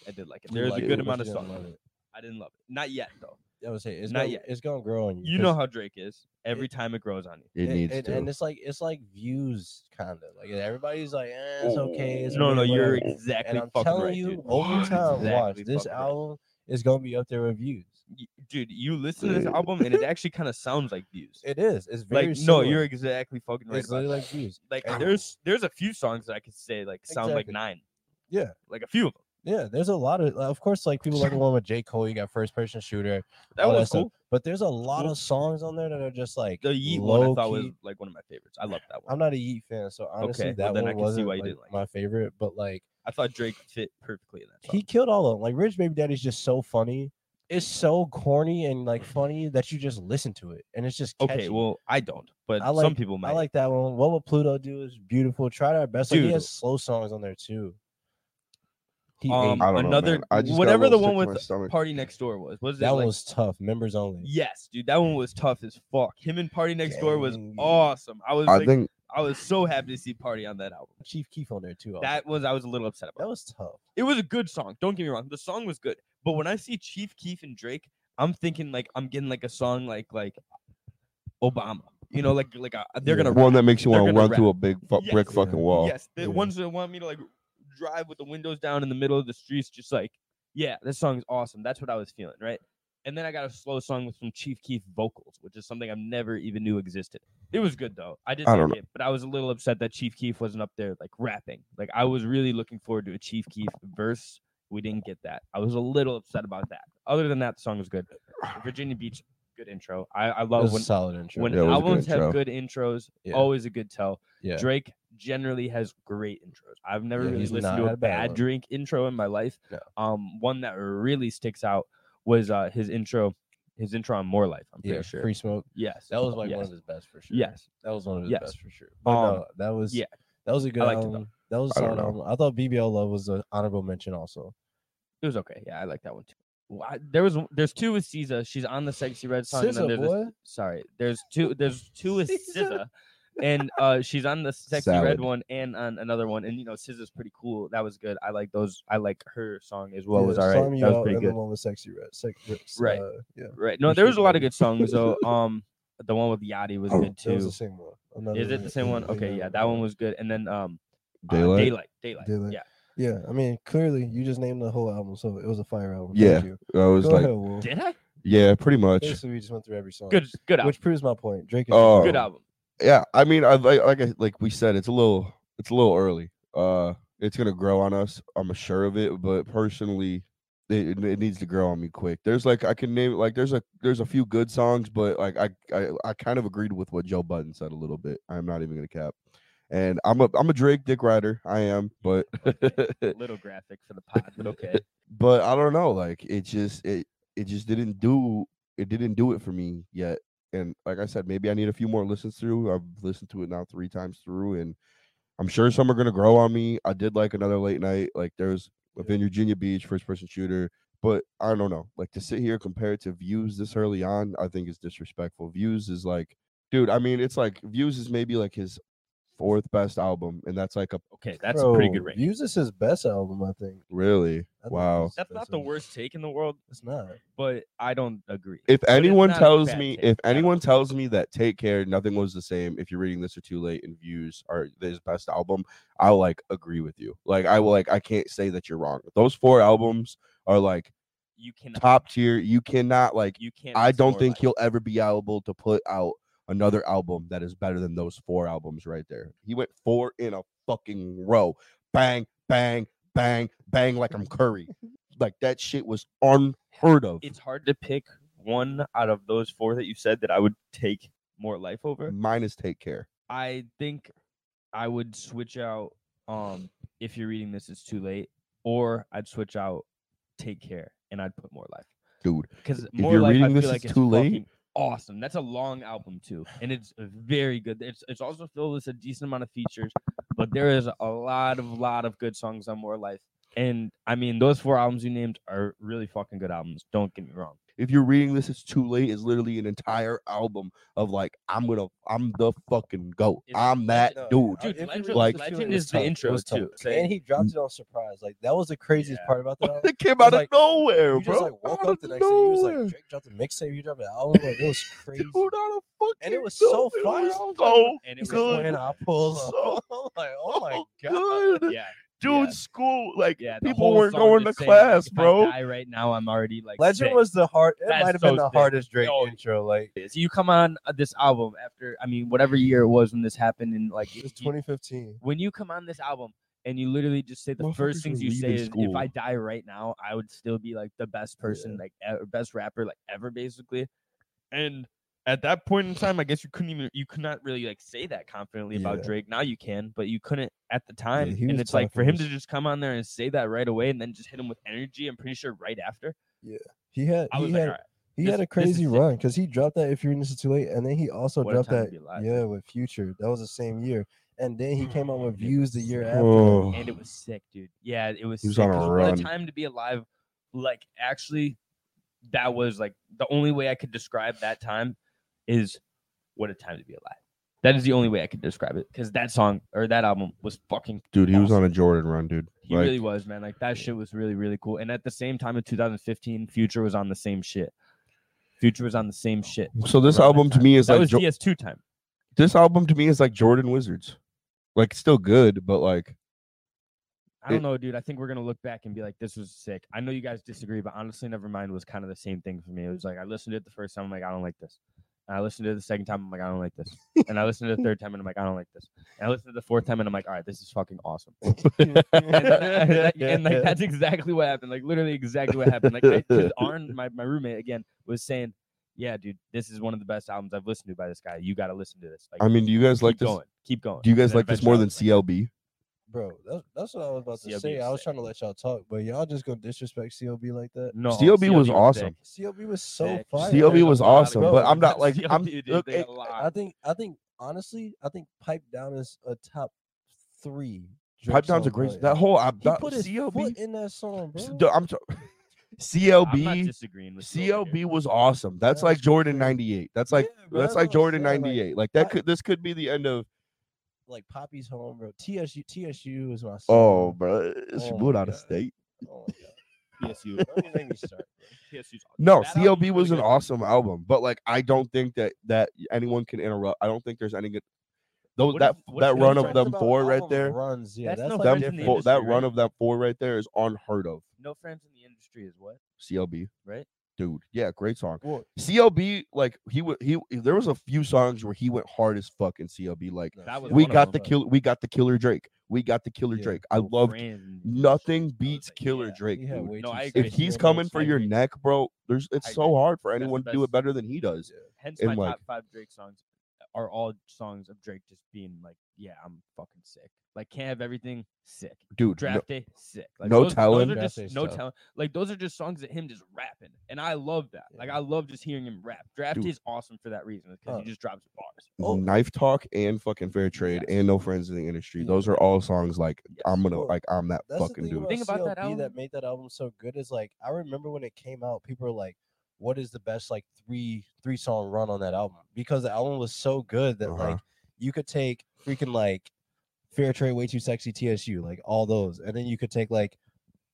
I did like it. You There's like a it, good but amount you of didn't songs. it. I didn't love it. Not yet though. I would say it's Not gonna, yet. It's gonna grow on you. You know 'cause how Drake is. Every time it grows on you. It and- needs and, to. and it's like it's like views, kind of like everybody's like, eh, it's okay. It's No, no, okay, you're exactly and I'm fucking telling right, you, dude. over time, watch Exactly this fucking right. album is gonna be up there with views. Dude, you listen to this album and it actually kind of sounds like views. It is. It's very Like no, you're exactly fucking right. It's about like views. like and- there's there's a few songs that I could say like sound like nine. Yeah. Like a few of them. Yeah, there's a lot of, of course, like people like the one with J. Cole. You got first person shooter. That was cool. But there's a lot Cool. of songs on there that are just like The Yeat one I thought was like one of my favorites. I love that one. I'm not a Yeat fan, so honestly, Okay, well, that then one I can wasn't why you like, like my favorite. But like, I thought Drake fit perfectly in that song. he killed all of them. Like, Rich Baby Daddy's just so funny. It's so corny and like funny that you just listen to it, and it's just okay, well I don't, but I like- some people might. I like that one. What would Pluto do is beautiful. Tried our best. Like, he has slow songs on there too. He um, ate- I don't know, another man. I just whatever the one sick to my with stomach. Party Next Door was. Was it that like, one was tough. Members only. Yes, dude, that one was tough as fuck. Him and Party Next Door was awesome. I was I like, think I was so happy to see Party on that album. Chief Keef on there too. I was That was I was a little upset about. that was tough. It was a good song. Don't get me wrong. The song was good. But when I see Chief Keef and Drake, I'm thinking like I'm getting like a song like like Obama. You know, like like a, they're Yeah. gonna one that makes you want to gonna run through a big fu- Yes. brick fucking wall. Yes, the Yeah. ones that want me to like drive with the windows down in the middle of the streets, just like, yeah, this song is awesome. That's what I was feeling, right? And then I got a slow song with some Chief Keef vocals, which is something I've never even knew existed. It was good though. I did I like don't know. it, but I was a little upset that Chief Keef wasn't up there like rapping. Like I was really looking forward to a Chief Keef verse. We didn't get that. I was a little upset about that. Other than that, the song was good. Virginia Beach, good intro. I, I It love was a when solid intro. when Yeah, it was a good albums have good intros. Yeah. Always a good tell. yeah. Drake generally has great intros. I've never Yeah, really listened to a bad bad. Drake intro in my life. No. Um, one that really sticks out was uh his intro, his intro on More Life. I'm pretty yeah, sure. Free Smoke. yes, That was like one of his best for sure. Yes, That was one of his Yes. best for sure. But Um, no, that was yeah. that was a good liked it, album. That was a I don't solid know. album. I thought BBL Love was an honorable mention also. it was okay. Yeah, I like that one too. Well, I- there was there's two with SZA. She's on the Sexyy Red song. and then there's sorry, there's two. There's two with SZA. And uh, she's on the Sexy Salad. Red one and on another one. And you know, SZA's pretty cool. That was good. I like those. I like her song as well. Yeah, was all right. Sign right. Me That was pretty good. The one with Sexyy Red. Right. Uh, yeah. Right. No, there was a lot of good songs though. Um, the one with Yachty was Oh, good That was too. the same one. Another Is it the same one? Okay, yeah, that one was good. And then um, uh, Daylight. Daylight, Daylight, Daylight. yeah. Yeah, I mean, clearly you just named the whole album, so it was a fire album. Yeah. I was Go like, ahead, Did I? yeah, pretty much. Basically, we just went through every song. Good, good album. Which proves my point. Drake is Oh. good album. Yeah, I mean, I like like I, like we said, it's a little it's a little early. Uh, it's gonna grow on us. I'm sure of it. But personally, it, it needs to grow on me quick. There's like I can name like there's a there's a few good songs, but like I I, I kind of agreed with what Joe Budden said a little bit. I'm not even gonna cap. And I'm a I'm a Drake dick rider. I am, but little graphic for the pod, but okay. but I don't know. Like it just it it just didn't do it didn't do it for me yet. And like I said, maybe I need a few more listens through. I've listened to it now three times through, and I'm sure some are gonna grow on me. I did like another late night. Like there's within Virginia Beach, first person shooter. But I don't know. Like to sit here compared to views this early on, I think is disrespectful. Views is like, dude, I mean, it's like views is maybe like his fourth best album, and that's like a Okay, that's a pretty good Bro, range. Views is his best album, I think. really I think wow. it's That's not the album. worst take in the world, It's not. but I don't agree. If But it's anyone not a tells bad me, take if at all. anyone tells me that Take Care, Nothing Was the Same, if you're reading this or too late, and views are his best album, I'll like agree with you. Like I will like I can't say that you're wrong. Those four albums are like you cannot, top tier. You cannot like you can't. I don't More think Life. he'll ever be able to put out another album that is better than those four albums right there. He went four in a fucking row. Bang, bang, bang, bang like I'm Curry. like that shit was unheard of. It's hard to pick one out of those four that you said that I would take more life over. Minus take care. I think I would switch out um if you're reading this it's too late or I'd switch out take care and I'd put more life. Dude. Cuz If more you're life I reading feel This like Is it's Too Late- fucking awesome. That's a long album too and it's very good. It's it's also filled with a decent amount of features, but there is a lot of lot of good songs on more life. And I mean those four albums you named are really fucking good albums. Don't get me wrong. If you're reading this, it's too late. Is literally an entire album of like I'm gonna I'm the fucking goat. It's I'm that legend- dude. Dude, if Legend- like- Legend is the tough. It intro was tough. too. And he dropped it on surprise. Like that was the craziest Yeah. part about that. album. it came was out of like- nowhere, You bro. just like woke Out up the next day. he was like Drake dropped a mixtape. You dropped an album. Like it was crazy. Dude, out of fucking And it was so nowhere. It fire. was I was so And it was like, good. when I pull So- up, I'm like, oh my god. good. Yeah. Dude, Yeah. school like Yeah, people weren't going to just saying, like, class, if bro. I die right now, I'm already like Legend sick. was the hard. It might have so been the sick. hardest Drake intro. Like So you come on uh, this album after, I mean, whatever year it was when this happened, in like it was you- 2015. when you come on this album and you literally just say the first things you say is, "If I die right now, I would still be like the best person, like e- best rapper, like ever, basically." And at that point in time, I guess you couldn't even you could not really like say that confidently about Drake. Now you can, but you couldn't at the time. he and it's like for him to just come on there and say that right away, and then just hit him with energy. I'm pretty sure right after. He had I was he like, had all right, he this- had a crazy run because he dropped that if you're in this too late, and then he also dropped that yeah with Future. That was the same year, and then he came out with Views the year after. Oh. and it oh. was sick, dude. Yeah, it was. He was sick, on a What run. a time to be alive! Like, actually, that was like the only way I could describe that time is what a time to be alive. That is the only way I could describe it because that song or that album was fucking. Dude, he was on a Jordan run, dude. He Like, really was, man. Like that shit was really, really cool. And at the same time, in 2015, Future was on the same shit. Future was on the same shit. so this album to me is that like was Jo- DS2 time. this album to me is like Jordan Wizards. Like still good, but like I don't It- know, dude. I think we're gonna look back and be like, "This was sick." I know you guys disagree, but honestly, Nevermind was kind of the same thing for me. It was like I listened to it the first time, I'm like, I don't like this. And I listened to it the second time, I'm like, I don't like this. And I listened to the third time, and I'm like, I don't like this. And I listened to the fourth time, and I'm like, all right, this is fucking awesome. and, then I- and, like that's exactly what happened. Like literally exactly what happened. Like I- 'cause Arn, my my roommate again, was saying, "Yeah, dude, this is one of the best albums I've listened to by this guy. You got to listen to this." Like, I mean, do you guys keep like this? going, keep going. Do you guys like this more than was like, CLB? Bro, that's, that's what I was about to CLB say. is I was sick. trying to let y'all talk, but y'all just gonna disrespect CLB like that. No, CLB was awesome. sick. CLB was so Sick. fire. CLB was lot awesome, good but I'm not like CLB, I'm dude, look, they it- a lot. I think I think honestly, I think Pipe Down is a top three. Drake Pipe Down's a song great going. that whole I, He that, put his CLB. foot in that song, bro. dude, I'm so- I'm not CLB disagreeing with you over CLB here. was awesome. That's That like Jordan 98. That's like Yeah, bro, that's that's like what I'm Jordan saying, like, 98. Like that I- could this could be the end of Like Papi's home, bro. TSU TSU is my song. Oh, bro, it's Oh moved my out of state. Oh my god. PSU. Don't even make me start, bro. No, That CLB was an awesome album, but like I don't think that that anyone can interrupt. I don't think there's any good. Those What that if- that run of them four right there, Runs, yeah. That's That's, no like them in the industry, that run of them four right there is unheard of. No friends in the industry is what? CLB, Right? Dude, yeah, great song. Well, CLB, like he would he there was a few songs where he went hard as fuck in CLB. Like That was we got the them. kill, we got the killer Drake. We got the Killer Yeah. Drake. I love nothing beats like, Killer yeah. Drake. He had dude. No, too I sick agree. If he's of coming for your neck, bro, there's it's I so hard for anyone to do it better than he does. Hence, and, my like- top five Drake songs are all songs of Drake just being like, "Yeah, I'm fucking sick." Like, can't have everything sick. Dude, no- Draft day sick. Like, No those, Tellin'. Those are just no tough. telling. Like those are just songs that him just rapping, and I love that. Like I love just hearing him rap. Draft Dude. Day's awesome for that reason because Huh. he just drops bars. Oh. Knife Talk and fucking Fair Trade Yes. and No Friends in the Industry. Yeah. Those are all songs like Yes. I'm gonna like I'm that That's fucking the thing dude. about, Thing about that album- that made that album so good is like I remember when it came out, people were like, "What is the best like three three song run on that album?" Because the album was so good that Uh-huh. like you could take freaking like Fair Trade, Way Too Sexy, TSU, like all those, and then you could take like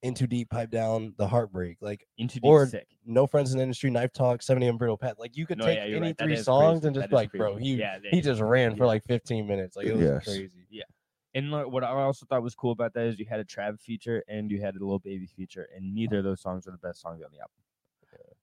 Into Deep, Pipe Down, The Heartbreak, like Into Deep Or sick. No Friends in the Industry, Knife Talk, Seventy and Bridle Path. Like you could No, take yeah, any right. Three songs crazy. and just is be like, bro, he yeah, he just ran for like 15 minutes. Like it was Yes. crazy. Yeah and like, what I also thought was cool about that is you had a Trav feature and you had a Lil Baby feature, and neither of those songs are the best songs on the album.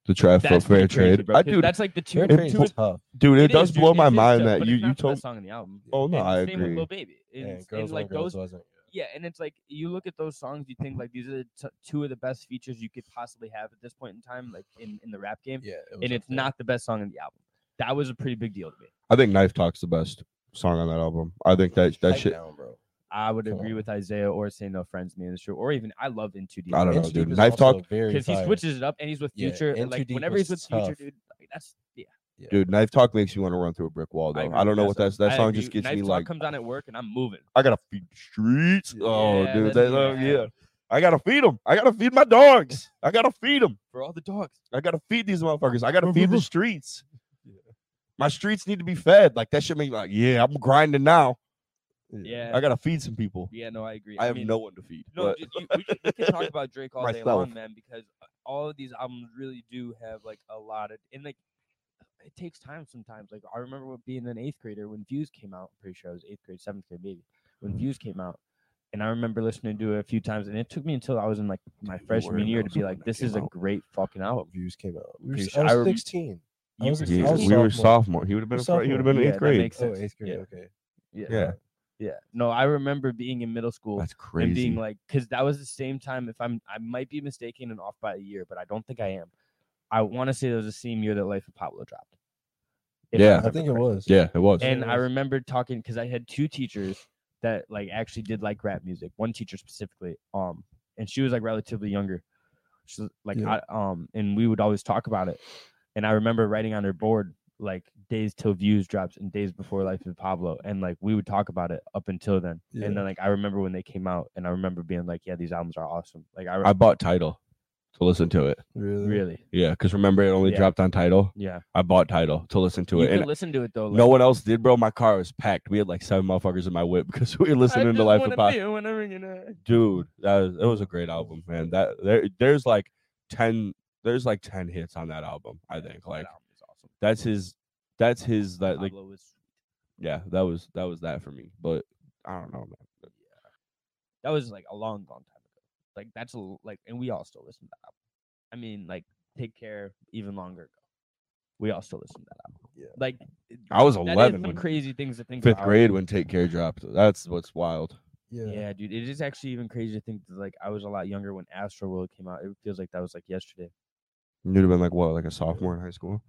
The trap for Fair crazy, Trade. bro. I 'cause dude, That's like the two. Fair If Trade's two- tough. dude, it, It does is, blow it my mind tough, that you you not the told song on the album. Oh no, and I same with agree. Lil Baby. And, Yeah, and, girls like girls those, wasn't. yeah, and it's like you look at those songs, you think like these are the t- two of the best features you could possibly have at this point in time, like in, in the rap game, Yeah, it and it's there. not the best song on the album. That was a pretty big deal to me. I think Knife Talk's the best song on that album. I think that that Pipe shit. down, bro. I would Come agree on. with Isaiah or say no friends in the industry, or even I love Into Deep. I don't know, dude. Knife Talk- very because he switches it up and he's with Future. and, like whenever he's with was Future, dude, like, that's yeah. Dude, Knife Talk makes you want to run through a brick wall though. I, agree don't know what song. that's that song just gets Knife me Talk like comes on at work and I'm moving. I gotta feed the streets. Oh, Yeah, dude, that's- that, yeah. yeah. I gotta feed them. I gotta feed my dogs. I gotta feed them. For all the dogs. I gotta feed these motherfuckers. I gotta feed the streets. My streets need to be fed. Like that should make like, yeah, I'm grinding now. Yeah. I gotta feed some people. Yeah, no, I agree. I have mean, no one to feed. No, but- ju- you, we, can, we can talk about Drake all day long, man, because uh, all of these albums really do have like a lot of and like it takes time sometimes. Like I remember being an eighth grader when Views came out. I'm pretty sure I was eighth grade, seventh grade, maybe when Views came out. And I remember listening to it a few times, and it took me until I was in like my You were freshman year to be like, "This is came a out. great fucking album." views came out. We were, sure- I I was 16. I was Yeah, I was we were sophomore. sophomore. He would have been. A, Sophomore. fr- he would have been an Yeah, eighth grade. makes Oh, eighth grade. Yeah. Okay. Yeah, Yeah, yeah. No, I remember being in middle school that's crazy. and being like, because that was the same time. If I'm, I might be mistaken and off by a year, but I don't think I am. I want to say it was the same year that Life of Pablo dropped. Yeah. I I think it was. yeah, it was. And it I remember talking because I had two teachers that like actually did like rap music. One teacher specifically, um, and she was like relatively younger. She's like, Yeah. I, um, and we would always talk about it. And I remember writing on her board like days till views drops and days before Life of Pablo, and like we would talk about it up until then. Yeah. And then like I remember when they came out, and I remember being like, yeah, these albums are awesome. Like I, re- I bought Tidal to listen to it. Really? really, Yeah, because remember it only Yeah. dropped on Tidal. yeah. I bought Tidal to listen to you it, could and listen to it though. no one else did, bro. My car was packed. We had like seven motherfuckers in my whip because we were listening to Life of Pablo. be a winner, you know. dude that was, it was a great album man that there there's like 10 there's like 10 hits on that album i think like album is awesome. That's his that's his that like Pablo was yeah that was that was that for me but i don't know man Yeah. that was like a long, long time ago. Like that's a l- like, and we all still listen to that album. I mean, like, take care even longer ago. We all still listen to that album. Yeah. Like, i was that is 11 some when crazy things to think. fifth about. grade when take care dropped that's what's wild Yeah. Yeah. dude, it is actually even crazy to think that like I was a lot younger when Astro World came out. It feels like that was like yesterday. you'd have been like what like a sophomore in high school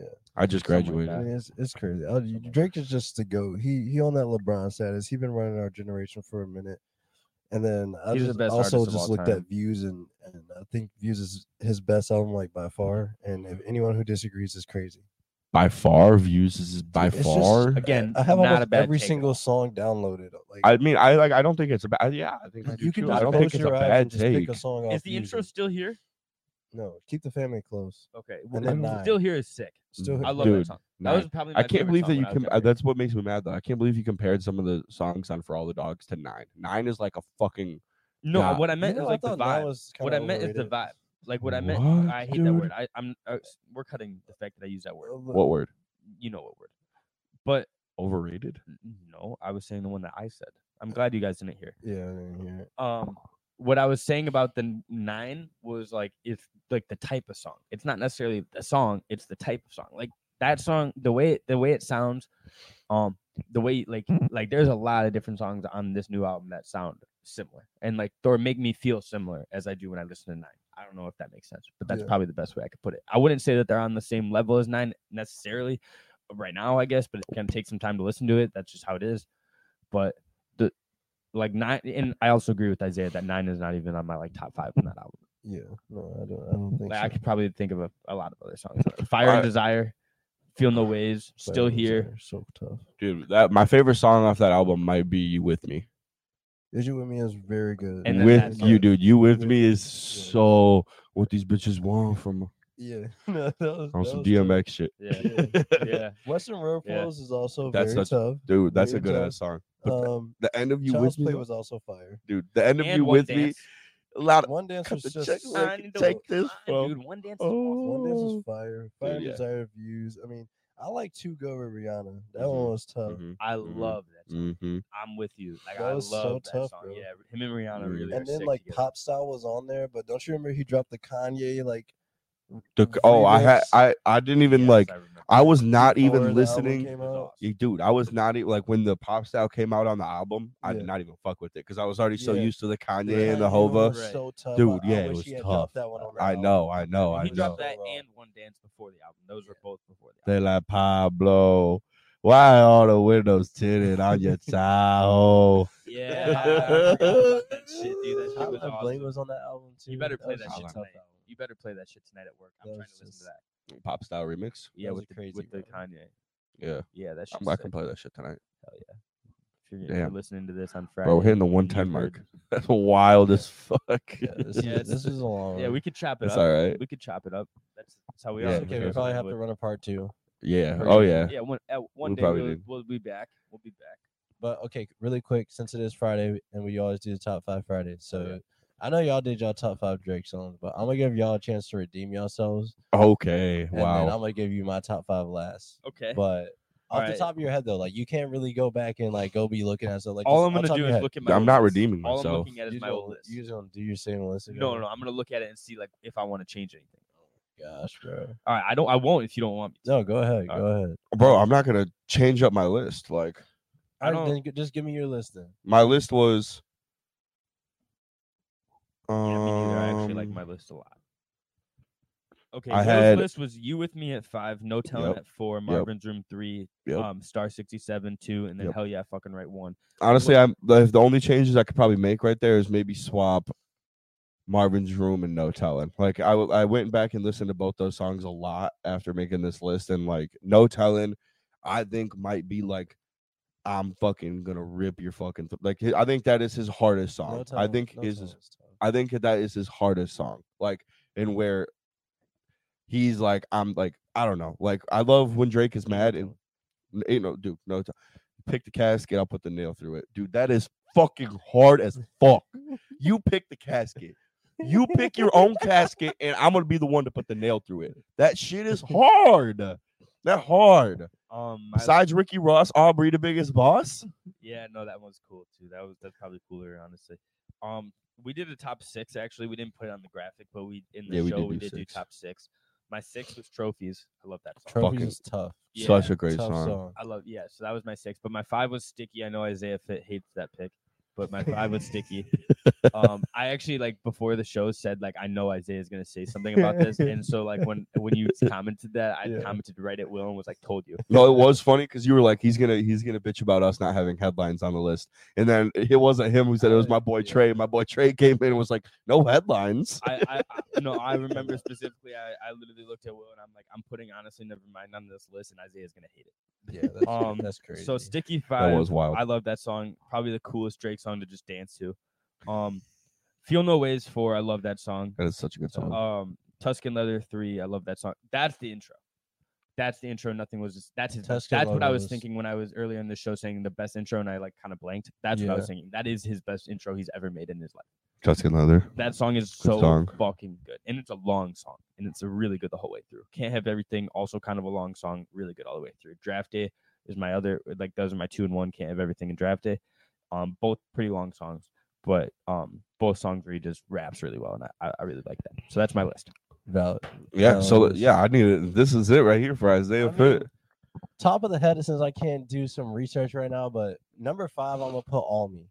Yeah. i just Something like graduated I mean, it's, it's crazy. Uh, Drake is just the goat. He he on that LeBron status. He been running our generation for a minute, and then I He's the just also just looked time. at Views, and and I think Views is his best album like by far. And if anyone who disagrees is crazy. by far views is by It's just- far Again, I have not almost a bad every single all. song downloaded. Like i mean i like i don't think it's a bad yeah i think I do you can just i don't think it's a bad just pick take a song Is the Views intro still here? No, keep the family close. Okay, And well, then then still here is sick. Still, I love Dude, that song. That was probably. I can't believe that you when I was can. younger. That's what makes me mad though. I can't believe you compared some of the songs on For All the Dogs to Nine. Nine is like a fucking. No, God. what I You meant know, is like the vibe. was What I kinda meant is the vibe. Like what I meant. What, I hate that word. I, I'm. Uh, s- we're cutting the fact that I use that word. What word? You know what word? But Overrated. no, I was saying the one that I said. I'm glad you guys didn't hear. Yeah, I didn't hear it. Um, what I was saying about the nine was like if like the type of song. It's not necessarily the song. It's the type of song. Like that song, the way it, the way it sounds, um, the way like like there's a lot of different songs on this new album that sound similar and like or make me feel similar as I do when I listen to Nine. I don't know if that makes sense, but that's Yeah. probably the best way I could put it. I wouldn't say that they're on the same level as Nine necessarily right now, I guess, but it can take some time to listen to it. That's just how it is. But like nine, and I also agree with Isaiah that Nine is not even on my like top five on that album. Yeah, no, I don't. I don't think Like, so. I could probably think of a, a lot of other songs. Uh, Fire I- and Desire, Feel No Ways, Still Here. So tough. Dude, that my favorite song off that album might be "You With Me." Is you with me is very good. And with you, dude. You with With- me is so what these bitches want from Yeah, no, that was, on that some was DMX shit. Yeah, yeah. Weston Road Yeah. Flows is also That's very such- tough. Dude, that's a good tough. ass song. The, Um, the end of you Child's with me, Play was also fire. dude. The end of And you One with me, a lot of One Dance was just check so- where I I can need to take this mine, from. dude. One dance. is awesome. One Dance Oh. was fire. Fire and yeah. Desire Views. I mean, I like To Go with Rihanna. That Mhm, one was tough. Mhm, I Mhm. love that. Song. mhm. I'm with you. Like That I was love so that tough, song. bro. Yeah, him and Rihanna really. And are then sick like together. Pop Style was on there, but don't you remember he dropped the Kanye like? The, oh, I had I I didn't even Yes, like. I. I was not before even listening. came out. dude, I was not even like when the pop style came out on the album. I did not even fuck with it because I was already so Yeah. used to the Kanye The and the Hova. Right. so tough. Dude, yeah, I it was tough. That one I know, I know, I he know. dropped that and One Dance before the album. Those were both before the They album. like Pablo. Why all the windows tinted on your Tahoe? Yeah, I forgot that shit, dude. That shit was Blank awesome. was on that album too. You better play was that shit tough tonight. Album. You better play that shit tonight at work. I'm That trying was to listen just- to that. Pop style remix. Yeah, That with the crazy, with the bro. Kanye. Yeah, Yeah, that shit. I'm, I can play that shit tonight. Hell yeah. If you're, if you're Damn. listening to this on Friday, Bro, we're hitting the and 110 mark. heard- That's wild as fuck. Yeah, this, Yeah, is, this it's- is a long. Yeah, one. we could chop it It's up. all right. We could chop it up. That's, that's how we Yeah, are. It's okay. We sure. probably have to run a part two. Yeah. Or- Oh yeah. Yeah, one at one We day probably we'll, do. we'll be back. We'll be back. But okay, really quick, since it is Friday and we always do the top five Fridays, so Okay. I know y'all did y'all top five Drake songs, but I'm gonna give y'all a chance to redeem yourselves. Okay. And Wow. And I'm gonna give you my top five last. Okay. But off the Alright. top of your head though, like you can't really go back and like go be looking at so like all I'm gonna do is head, look at my. I'm old not list. redeeming All I'm looking at is you my old gonna- list. You just gonna do your same list again? No, no, no. I'm gonna look at it and see like if I want to change anything. Oh gosh, bro. All right, I don't. I won't if you don't want me. To. No, go ahead. All Go ahead. Bro, I'm not gonna change up my list. Like I All right, don't- then just give me your list then. my list was. Yeah, me neither. I actually like Um, my list a lot. Okay, I Will's had- list was you with me at five, no telling Yep. at four, Marvin's room three, Yep. um, Star sixty seven two, and then Yep. hell yeah, fucking right one. Honestly, I'm the, the only changes I could probably make right there is maybe swap Marvin's Room and No Telling. Like I, w- I went back and listened to both those songs a lot after making this list, and like No Telling, I think might be like I'm fucking gonna rip your fucking th- like I think that is his hardest song. No I think No is Telling his, is tough. I think that is his hardest song. Like and where he's like I'm like I don't know. Like I love when Drake is mad and ain't no dude, no time. Pick the casket, I'll put the nail through it. Dude, that is fucking hard as fuck. You pick the casket. You pick your own casket, and I'm gonna be the one to put the nail through it. That shit is hard. That hard. Um, Besides Ricky Ross, Aubrey the biggest boss. yeah, no, that one's cool too. That was that's probably cooler, honestly. Um, we did a top six actually. We didn't put it on the graphic, but we in the Yeah, we show did we do did do six. top six. My six was trophies. I love that song. Trophies Fucking- is tough. Yeah, Such a great tough song. song. I love yeah. So that was my six, but my five was sticky. I know Isaiah Fit hates that pick, but my five was sticky. Um, I actually like before the show said like I know Isaiah's gonna say something about this, and so like when when you commented that, I Yeah. commented right at Will and was like, "Told you." No, it was funny because you were like, he's gonna he's gonna bitch about us not having headlines on the list, and then it wasn't him who said it was my boy Yeah. Trey. My boy Trey came in and was like, no headlines. I, I, I no, I remember specifically. I, I literally looked at Will and I'm like, I'm putting honestly never mind on this list, and Isaiah's gonna hate it. Yeah, that's, Um, that's crazy. So sticky That five. was wild. I love that song. Probably the coolest Drake song to just dance to. Um, Feel No Ways four. I love that song. That is such a good song. Um, Tuscan Leather three. I love that song. That's the intro. That's the intro. Nothing was. Just, that's his. Tuscan That's what I was thinking when I was earlier in the show saying the best intro, and I like kind of blanked. That's what I was Yeah. thinking. That is his best intro he's ever made in his life. Tuscan Leather. That song is Good so song. fucking good, and it's a long song, and it's a really good the whole way through. Can't have everything. Also, kind of a long song, really good all the way through. Draft Day is my other like those are my two and one. Can't have everything in Draft Day. Um, both pretty long songs, but um, both songs where he just raps really well, and I, I- I really like that. So that's my list. valid. Yeah. So yeah, I need it. This is it right here for Isaiah I Pitt. mean, top of the head since I can't do some research right now, but number five I'm gonna put All Me.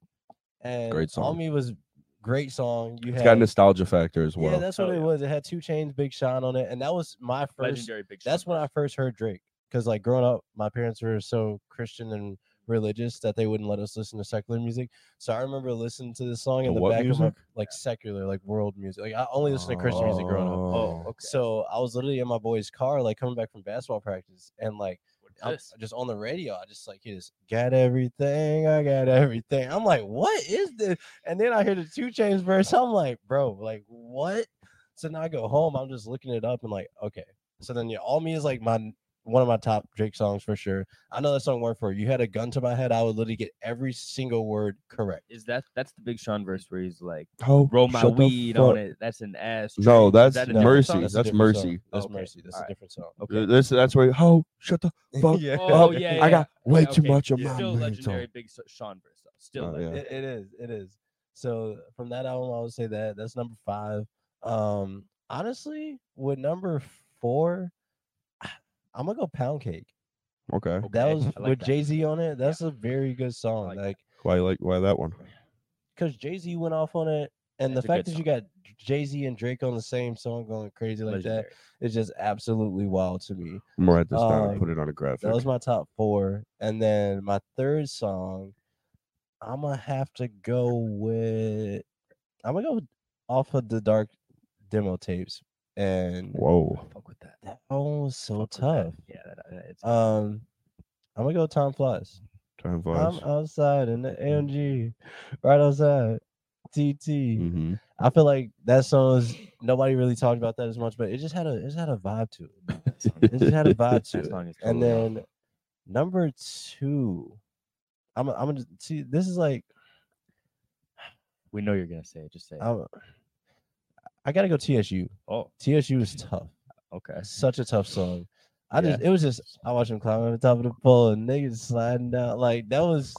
And Great All. Me was great song. You It's had got nostalgia factor as well. yeah, that's what Oh, it yeah. was. It had 2 Chainz, Big Sean on it, and that was my first. Legendary Big Sean That's when I first heard Drake. Because like growing up, my parents were so Christian and religious that they wouldn't let us listen to secular music. So I remember listening to this song in To the what back of my music? like secular, like world music. Like I only listened to Christian music growing up. Oh. oh, okay. So I was literally in my boy's car, like coming back from basketball practice, and like I'm just on the radio. I just like he just got everything. I got everything. I'm like, what is this? And then I hear the 2 Chainz verse. I'm like, bro, like what? So now I go home. I'm just looking it up and like, okay. So then yeah, all me is like my one of my top Drake songs for sure. I know that song word for it. You had a gun to my head. I would literally get every single word correct. Is that that's the Big Sean verse where he's like, Oh, roll my weed on it. That's an ass. No, that's that No, Mercy. song? a That's different song. Mercy. That's Okay, mercy. That's a alright. different song. Okay. This that's where oh shut the fuck. yeah. Oh up. yeah, I got way Okay, too much of Yeah. my Still mental. legendary Big S- Sean verse. though. Still Oh, yeah. It, it is. It is. So from that album, I would say that that's number five. Um, honestly, with number four, I'm gonna go Pound Cake. Okay. That was I like with that. Jay Z on it. That's a very good song. like that. Like, Why like why that one? cause Jay Z went off on it, and It's the a fact good that you got Jay Z and Drake on the same song going crazy like that Legendary. is just absolutely wild to me. I'm gonna write this down Um, and put it on a graphic. That was my top four, and then my third song, I'm gonna have to go with. I'm gonna go off of the dark demo tapes, and Whoa. Fuck with that. that one was so with that. tough. Yeah, that, Um, I'm gonna go Time Flies. Time I'm flies. outside in the AMG, right outside. TT. hmm I feel like that song is nobody really talked about that as much, but it just had a it just had a vibe to it. It just had a vibe to it. is And then number two, I'm I'm gonna see. This is like we know you're gonna say it. Just say it. I'm, I gotta go TSU. oh, TSU is tough. okay. Such a tough song. I Yeah. just it was just I watched him climb on the top of the pole and niggas sliding down like that was.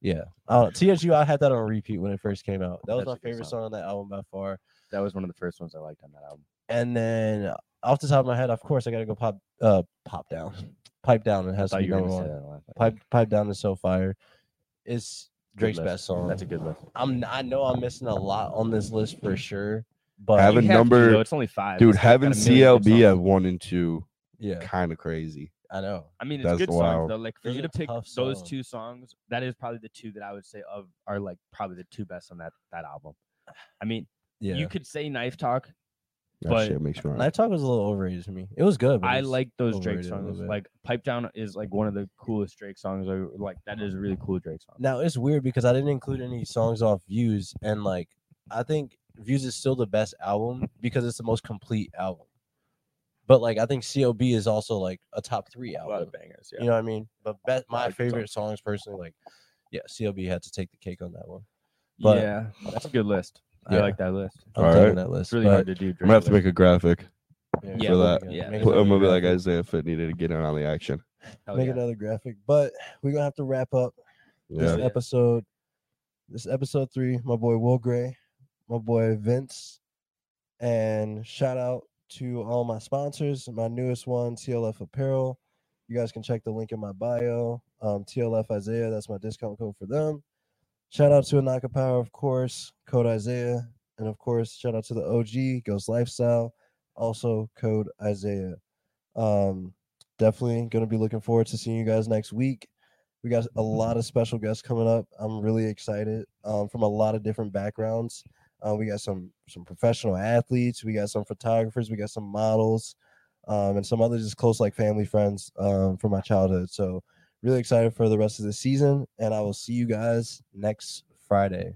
Yeah, uh, TSU. I had that on repeat when it first came out. That was That's my favorite song. song on that album by far. That was one of the first ones I liked on that album. And then off the top of my head, of course, I gotta go pop uh pop down, pipe down. It has to be number one. that. last night. Pipe pipe down is so fire. It's Drake's best song. That's a good list. I'm I know I'm missing a lot on this list for sure, but Having You have to, number- though, it's only five. Dude, It's got a having CLB at one and two, yeah, kind of crazy. I know. I mean, it's That's good wild. songs though. Like for Those you to pick those songs. two songs, that is probably the two that I would say of are like probably the two best on that that album. I mean, Yeah, you could say Knife Talk. That But- shit makes me. Knife Talk was a little overrated to me. It was good. But I it's like those Drake overrated a little songs. Like Pipe Down is like one of the coolest Drake songs. Or like that is a really cool Drake song. Now it's weird because I didn't include any songs off Views, and like I think Views is still the best album because it's the most complete album. But like I think CLB is also like a top three A lot album. of bangers. Yeah. You know what I mean? But be- my like favorite songs personally, like yeah, CLB had to take the cake on that one. but- yeah, that's a good list. I like that list. I'm All taking that list. It's really hard to do. I'm gonna have to make a graphic. Yeah, for that. make Yeah, Put- I'm gonna be like graphic. Isaiah Fit needed to get in on the action. make another graphic. But we're gonna have to wrap up this episode. This episode three, my boy Will Gray, my boy Vince, and shout out to all my sponsors. My newest one, TLF Apparel. You guys can check the link in my bio. Um, TLF Isaiah, that's my discount code for them. Shout out to Anaka Power, of course, code Isaiah, and of course, shout out to the OG Ghost Lifestyle, also code Isaiah. Um, definitely gonna be looking forward to seeing you guys next week. We got a lot of special guests coming up. I'm really excited um, from a lot of different backgrounds. Uh, we got some some professional athletes. We got some photographers. We got some models, um, and some other just close like family friends um, from my childhood. So really excited for the rest of the season, and I will see you guys next Friday.